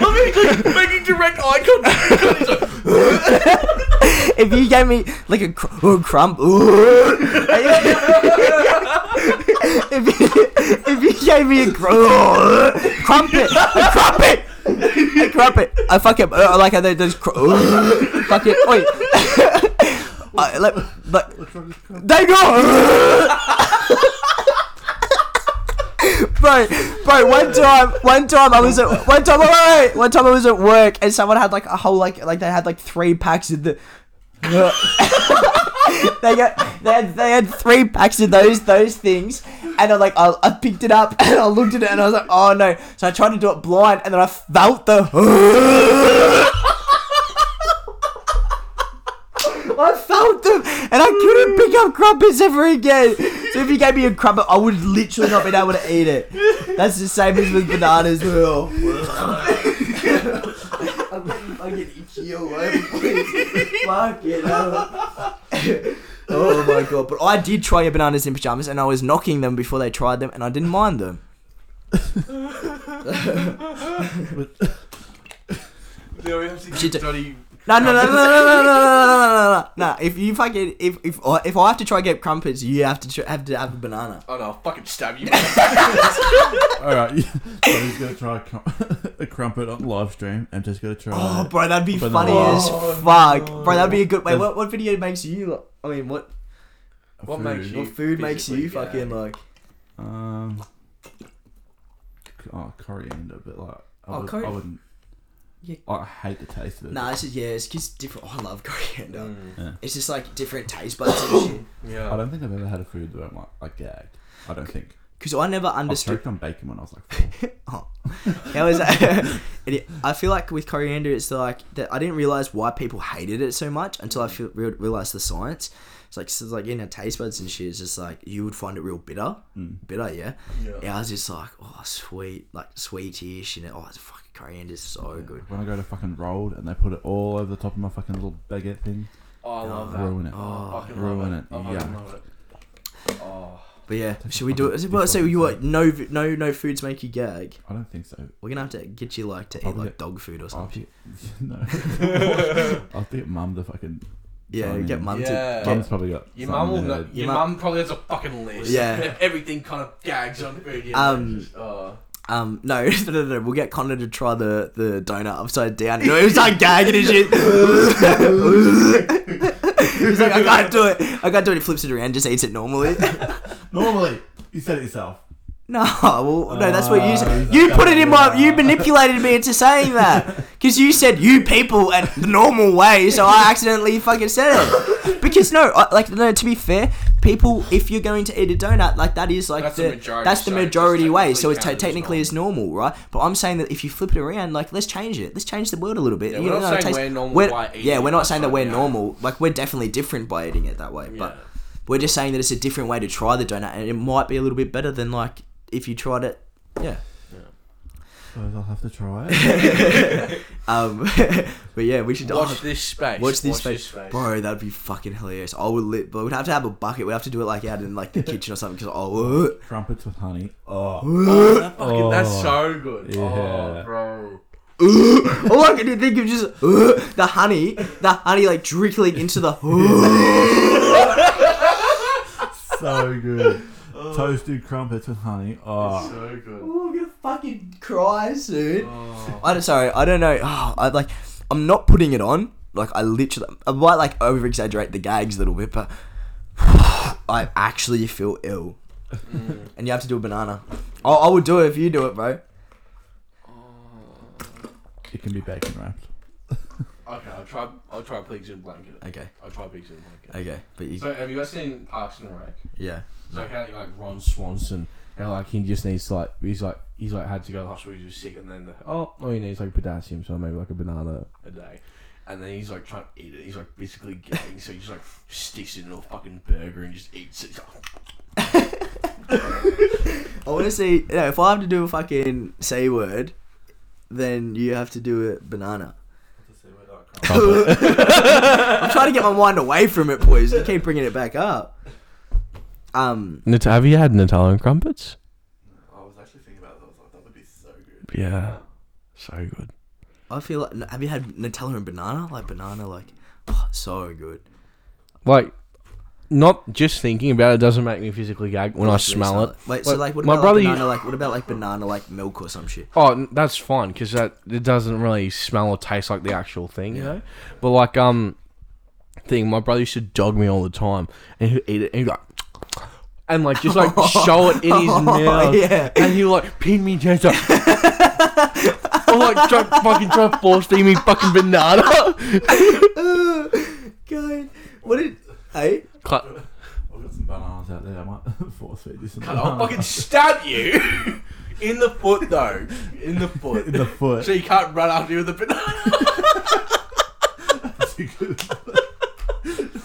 I'm making direct eye contact. If you gave me like a cr- oh, crumb, if, you, if you gave me a cr- oh, crumpet, a crumpet, a it. I fucking uh, like I those cr- fucking wait, I, like, but they go. Bro, bro, one time, one time I was at, one time, wait, wait, wait, one time I was at work and someone had like a whole, like, like they had like three packs of the, they got, they had, they had three packs of those, those things, and I like, I, I picked it up and I looked at it and I was like, oh no, so I tried to do it blind and then I felt the, I felt them, and I couldn't pick up crumpets ever again. So if you gave me a crumpet, I would literally not been able to eat it. That's the same as with bananas. Well, I'm getting itchy all over. Fuck it. Oh my god! But I did try your bananas in pajamas, and I was knocking them before they tried them, and I didn't mind them. Shit. No, no, no, no, no, no, no, no, no, no, no, no. If you fucking if if if I have to try and get crumpets, you have to tr- have to have a banana. oh no, I'll fucking stab you. All right, so he's gonna try a, crum- a crumpet on live stream. MJ's gonna try. Oh, bro, that'd be Banana. funny as Oh, fuck, bro. That'd be a good. Wait, what what video makes you? Like, I mean, what what food. makes you- what food makes you physically fucking gag. like? Um, oh, coriander, but like I, Oh, would, cori- I wouldn't. Yeah. I hate the taste of it. Nah, it's just yeah, it's just different. Oh, I love coriander. Mm. Yeah. It's just like different taste buds and shit. Yeah. I don't think I've ever had a food that I'm like, I gagged. I don't think. Because I never understood. I understood. choked on bacon when I was like four. Oh. How is that? it, I feel like with coriander, it's like that. I didn't realize why people hated it so much until I feel, re- realized the science. It's like, so it's like in our taste buds and shit. It's just like you would find it real bitter, bitter, yeah. Yeah. I was just like, oh, sweet, like sweetish, and it, oh, it's fucking coriander's so good. when I go to fucking Roll'd and they put it all over the top of my fucking little baguette thing, Oh, I love that. ruin it. Oh, I ruin love it. I fucking Yeah. love it. Oh. But yeah, should we do it? Well, so you what? No, no, no foods make you gag. I don't think so. We're gonna have to get you like to eat Probably like dog food or I'll something. no. I'll have to get mum to fucking. Yeah, join get in. mum Yeah. to. Mum's probably got. Your something mum will know. Your Your mum probably has a fucking list. Yeah. Everything kind of gags on food. You know, Um, just, oh. Um, no, no, no, no. We'll get Connor to try the, the donut upside down. No, he was like gagging and shit. He's like, I can't do it. I can't do it. He flips it around, just eats it normally. Normally, you said it yourself. No, well, no, that's what you Ah, said. You put it in my. You manipulated me into saying that because you said you people and the normal way, so I accidentally fucking said it. Because no, I, like no. To be fair, people, if you're going to eat a donut, like that is like That's the, the majority, that's the majority way. So it's as technically is normal, right? But I'm saying that if you flip it around, like let's change it. Let's change the world a little bit. Yeah, You we're not know, saying taste- we're normal we're- yeah, we're not saying that we're down. normal. Like we're definitely different by eating it that way, but. We're just saying that it's a different way to try the donut, and it might be a little bit better than like if you tried it. Yeah. Suppose I'll have to try it. Um, but yeah, we should Watch oh, this space. Watch this space, bro. That'd be fucking hilarious. I would lit, but we'd have to have a bucket. We'd have to do it like out in like the kitchen or something. Because oh, Trumpets with honey. Oh. Oh, that fucking, Oh. That's so good. Yeah. Oh, bro. all I can think of just uh, the honey, the honey like trickling into the. so good. Toasted crumpets with honey. Oh. So good. Oh, I'm gonna fucking cry soon. Oh. I don't. Sorry, I don't know. Oh, I like. I'm not putting it on. Like I literally, I might like over exaggerate the gags a little bit, but I actually feel ill. Mm. And you have to do a banana. I, I would do it if you do it, bro. It can be bacon wrapped. Okay, I'll try. I'll try pigs in blanket. Okay. I'll try pigs in blanket. Okay, but you, So have you guys seen Parks and Rec? yeah. So how like Ron Swanson, how like he just needs to like he's like he's like had to go to the hospital, he was sick, and then the, oh all he needs like potassium, so maybe like a banana a day, and then he's like trying to eat it, he's like basically gagging, so he just like sticks it in a fucking burger and just eats it. He's like, I want to see. You know, if I have to do a fucking c word, then you have to do a banana. I'm trying to get my mind away from it, boys. You keep bringing it back up. Um, Nat- have you had Nutella and crumpets? I was actually thinking about that. I was like, that would be so good. Yeah, so good. I feel like have you had Nutella and banana? Like banana, like oh, so good. Like, not just thinking about it doesn't make me physically gag when I Like, smell it. Wait, so Like, like what my about brother like, banana? Like what about like banana like milk or some shit? Oh, n- that's fine because that it doesn't really smell or taste like the actual thing, you know. But like um, thing my brother used to dog me all the time, and he'd eat it and he'd like, and like just like show it in his oh, mouth, yeah. and he'd like pin me down, so, or like try, fucking try to force feed me fucking banana. God, what did? Hey, Cut. I've got some bananas out there. I might force feed you some I'll fucking stab you in the foot though, in the foot, in the foot. so you can't run after you with a banana.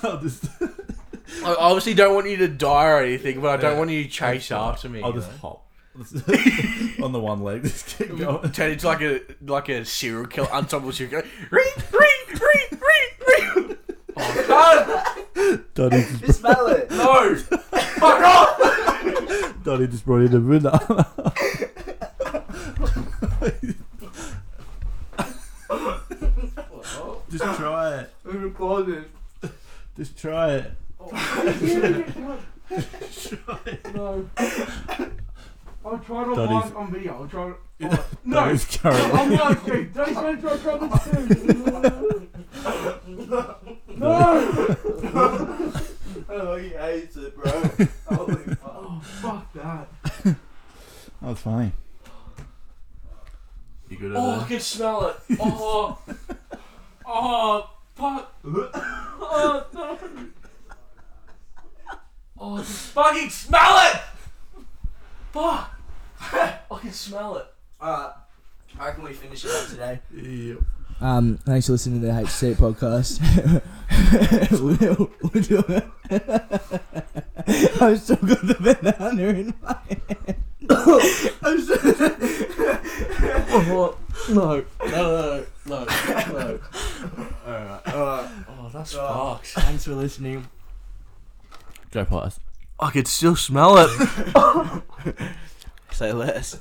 I'll just, I obviously don't want you to die or anything, but I don't want you to chase after me. I'll you just know? hop on the one leg. Just keep going. turn into like a like a serial killer, unstoppable serial killer. Ring, ring, ring, ring, ring. Oh Donnie just, just smell it. God, no! Fuck off! Donnie just brought in a banana. just try it. We recorded. Just try it. No. I'll try to Daddy's- like on video. I'll try to. No! Donnie's currently. I'm like, dude, don't try to try comments too. No! Oh, he hates it, bro. Holy fuck. Fuck that. That was funny. Oh, I can smell it. Oh, oh, fuck. Oh no. Oh, I can fucking smell it. Fuck. I can smell it. Alright. How can we finish it up today? Yep. Um, thanks for listening to the HC podcast. we'll, we'll do it. I've still got the banana in my hand. I'm still... Oh, no, no, no, no, no. Alright. Alright. Oh, that's Oh. fucked. Thanks for listening. Go Pies. I could still smell it. Say less.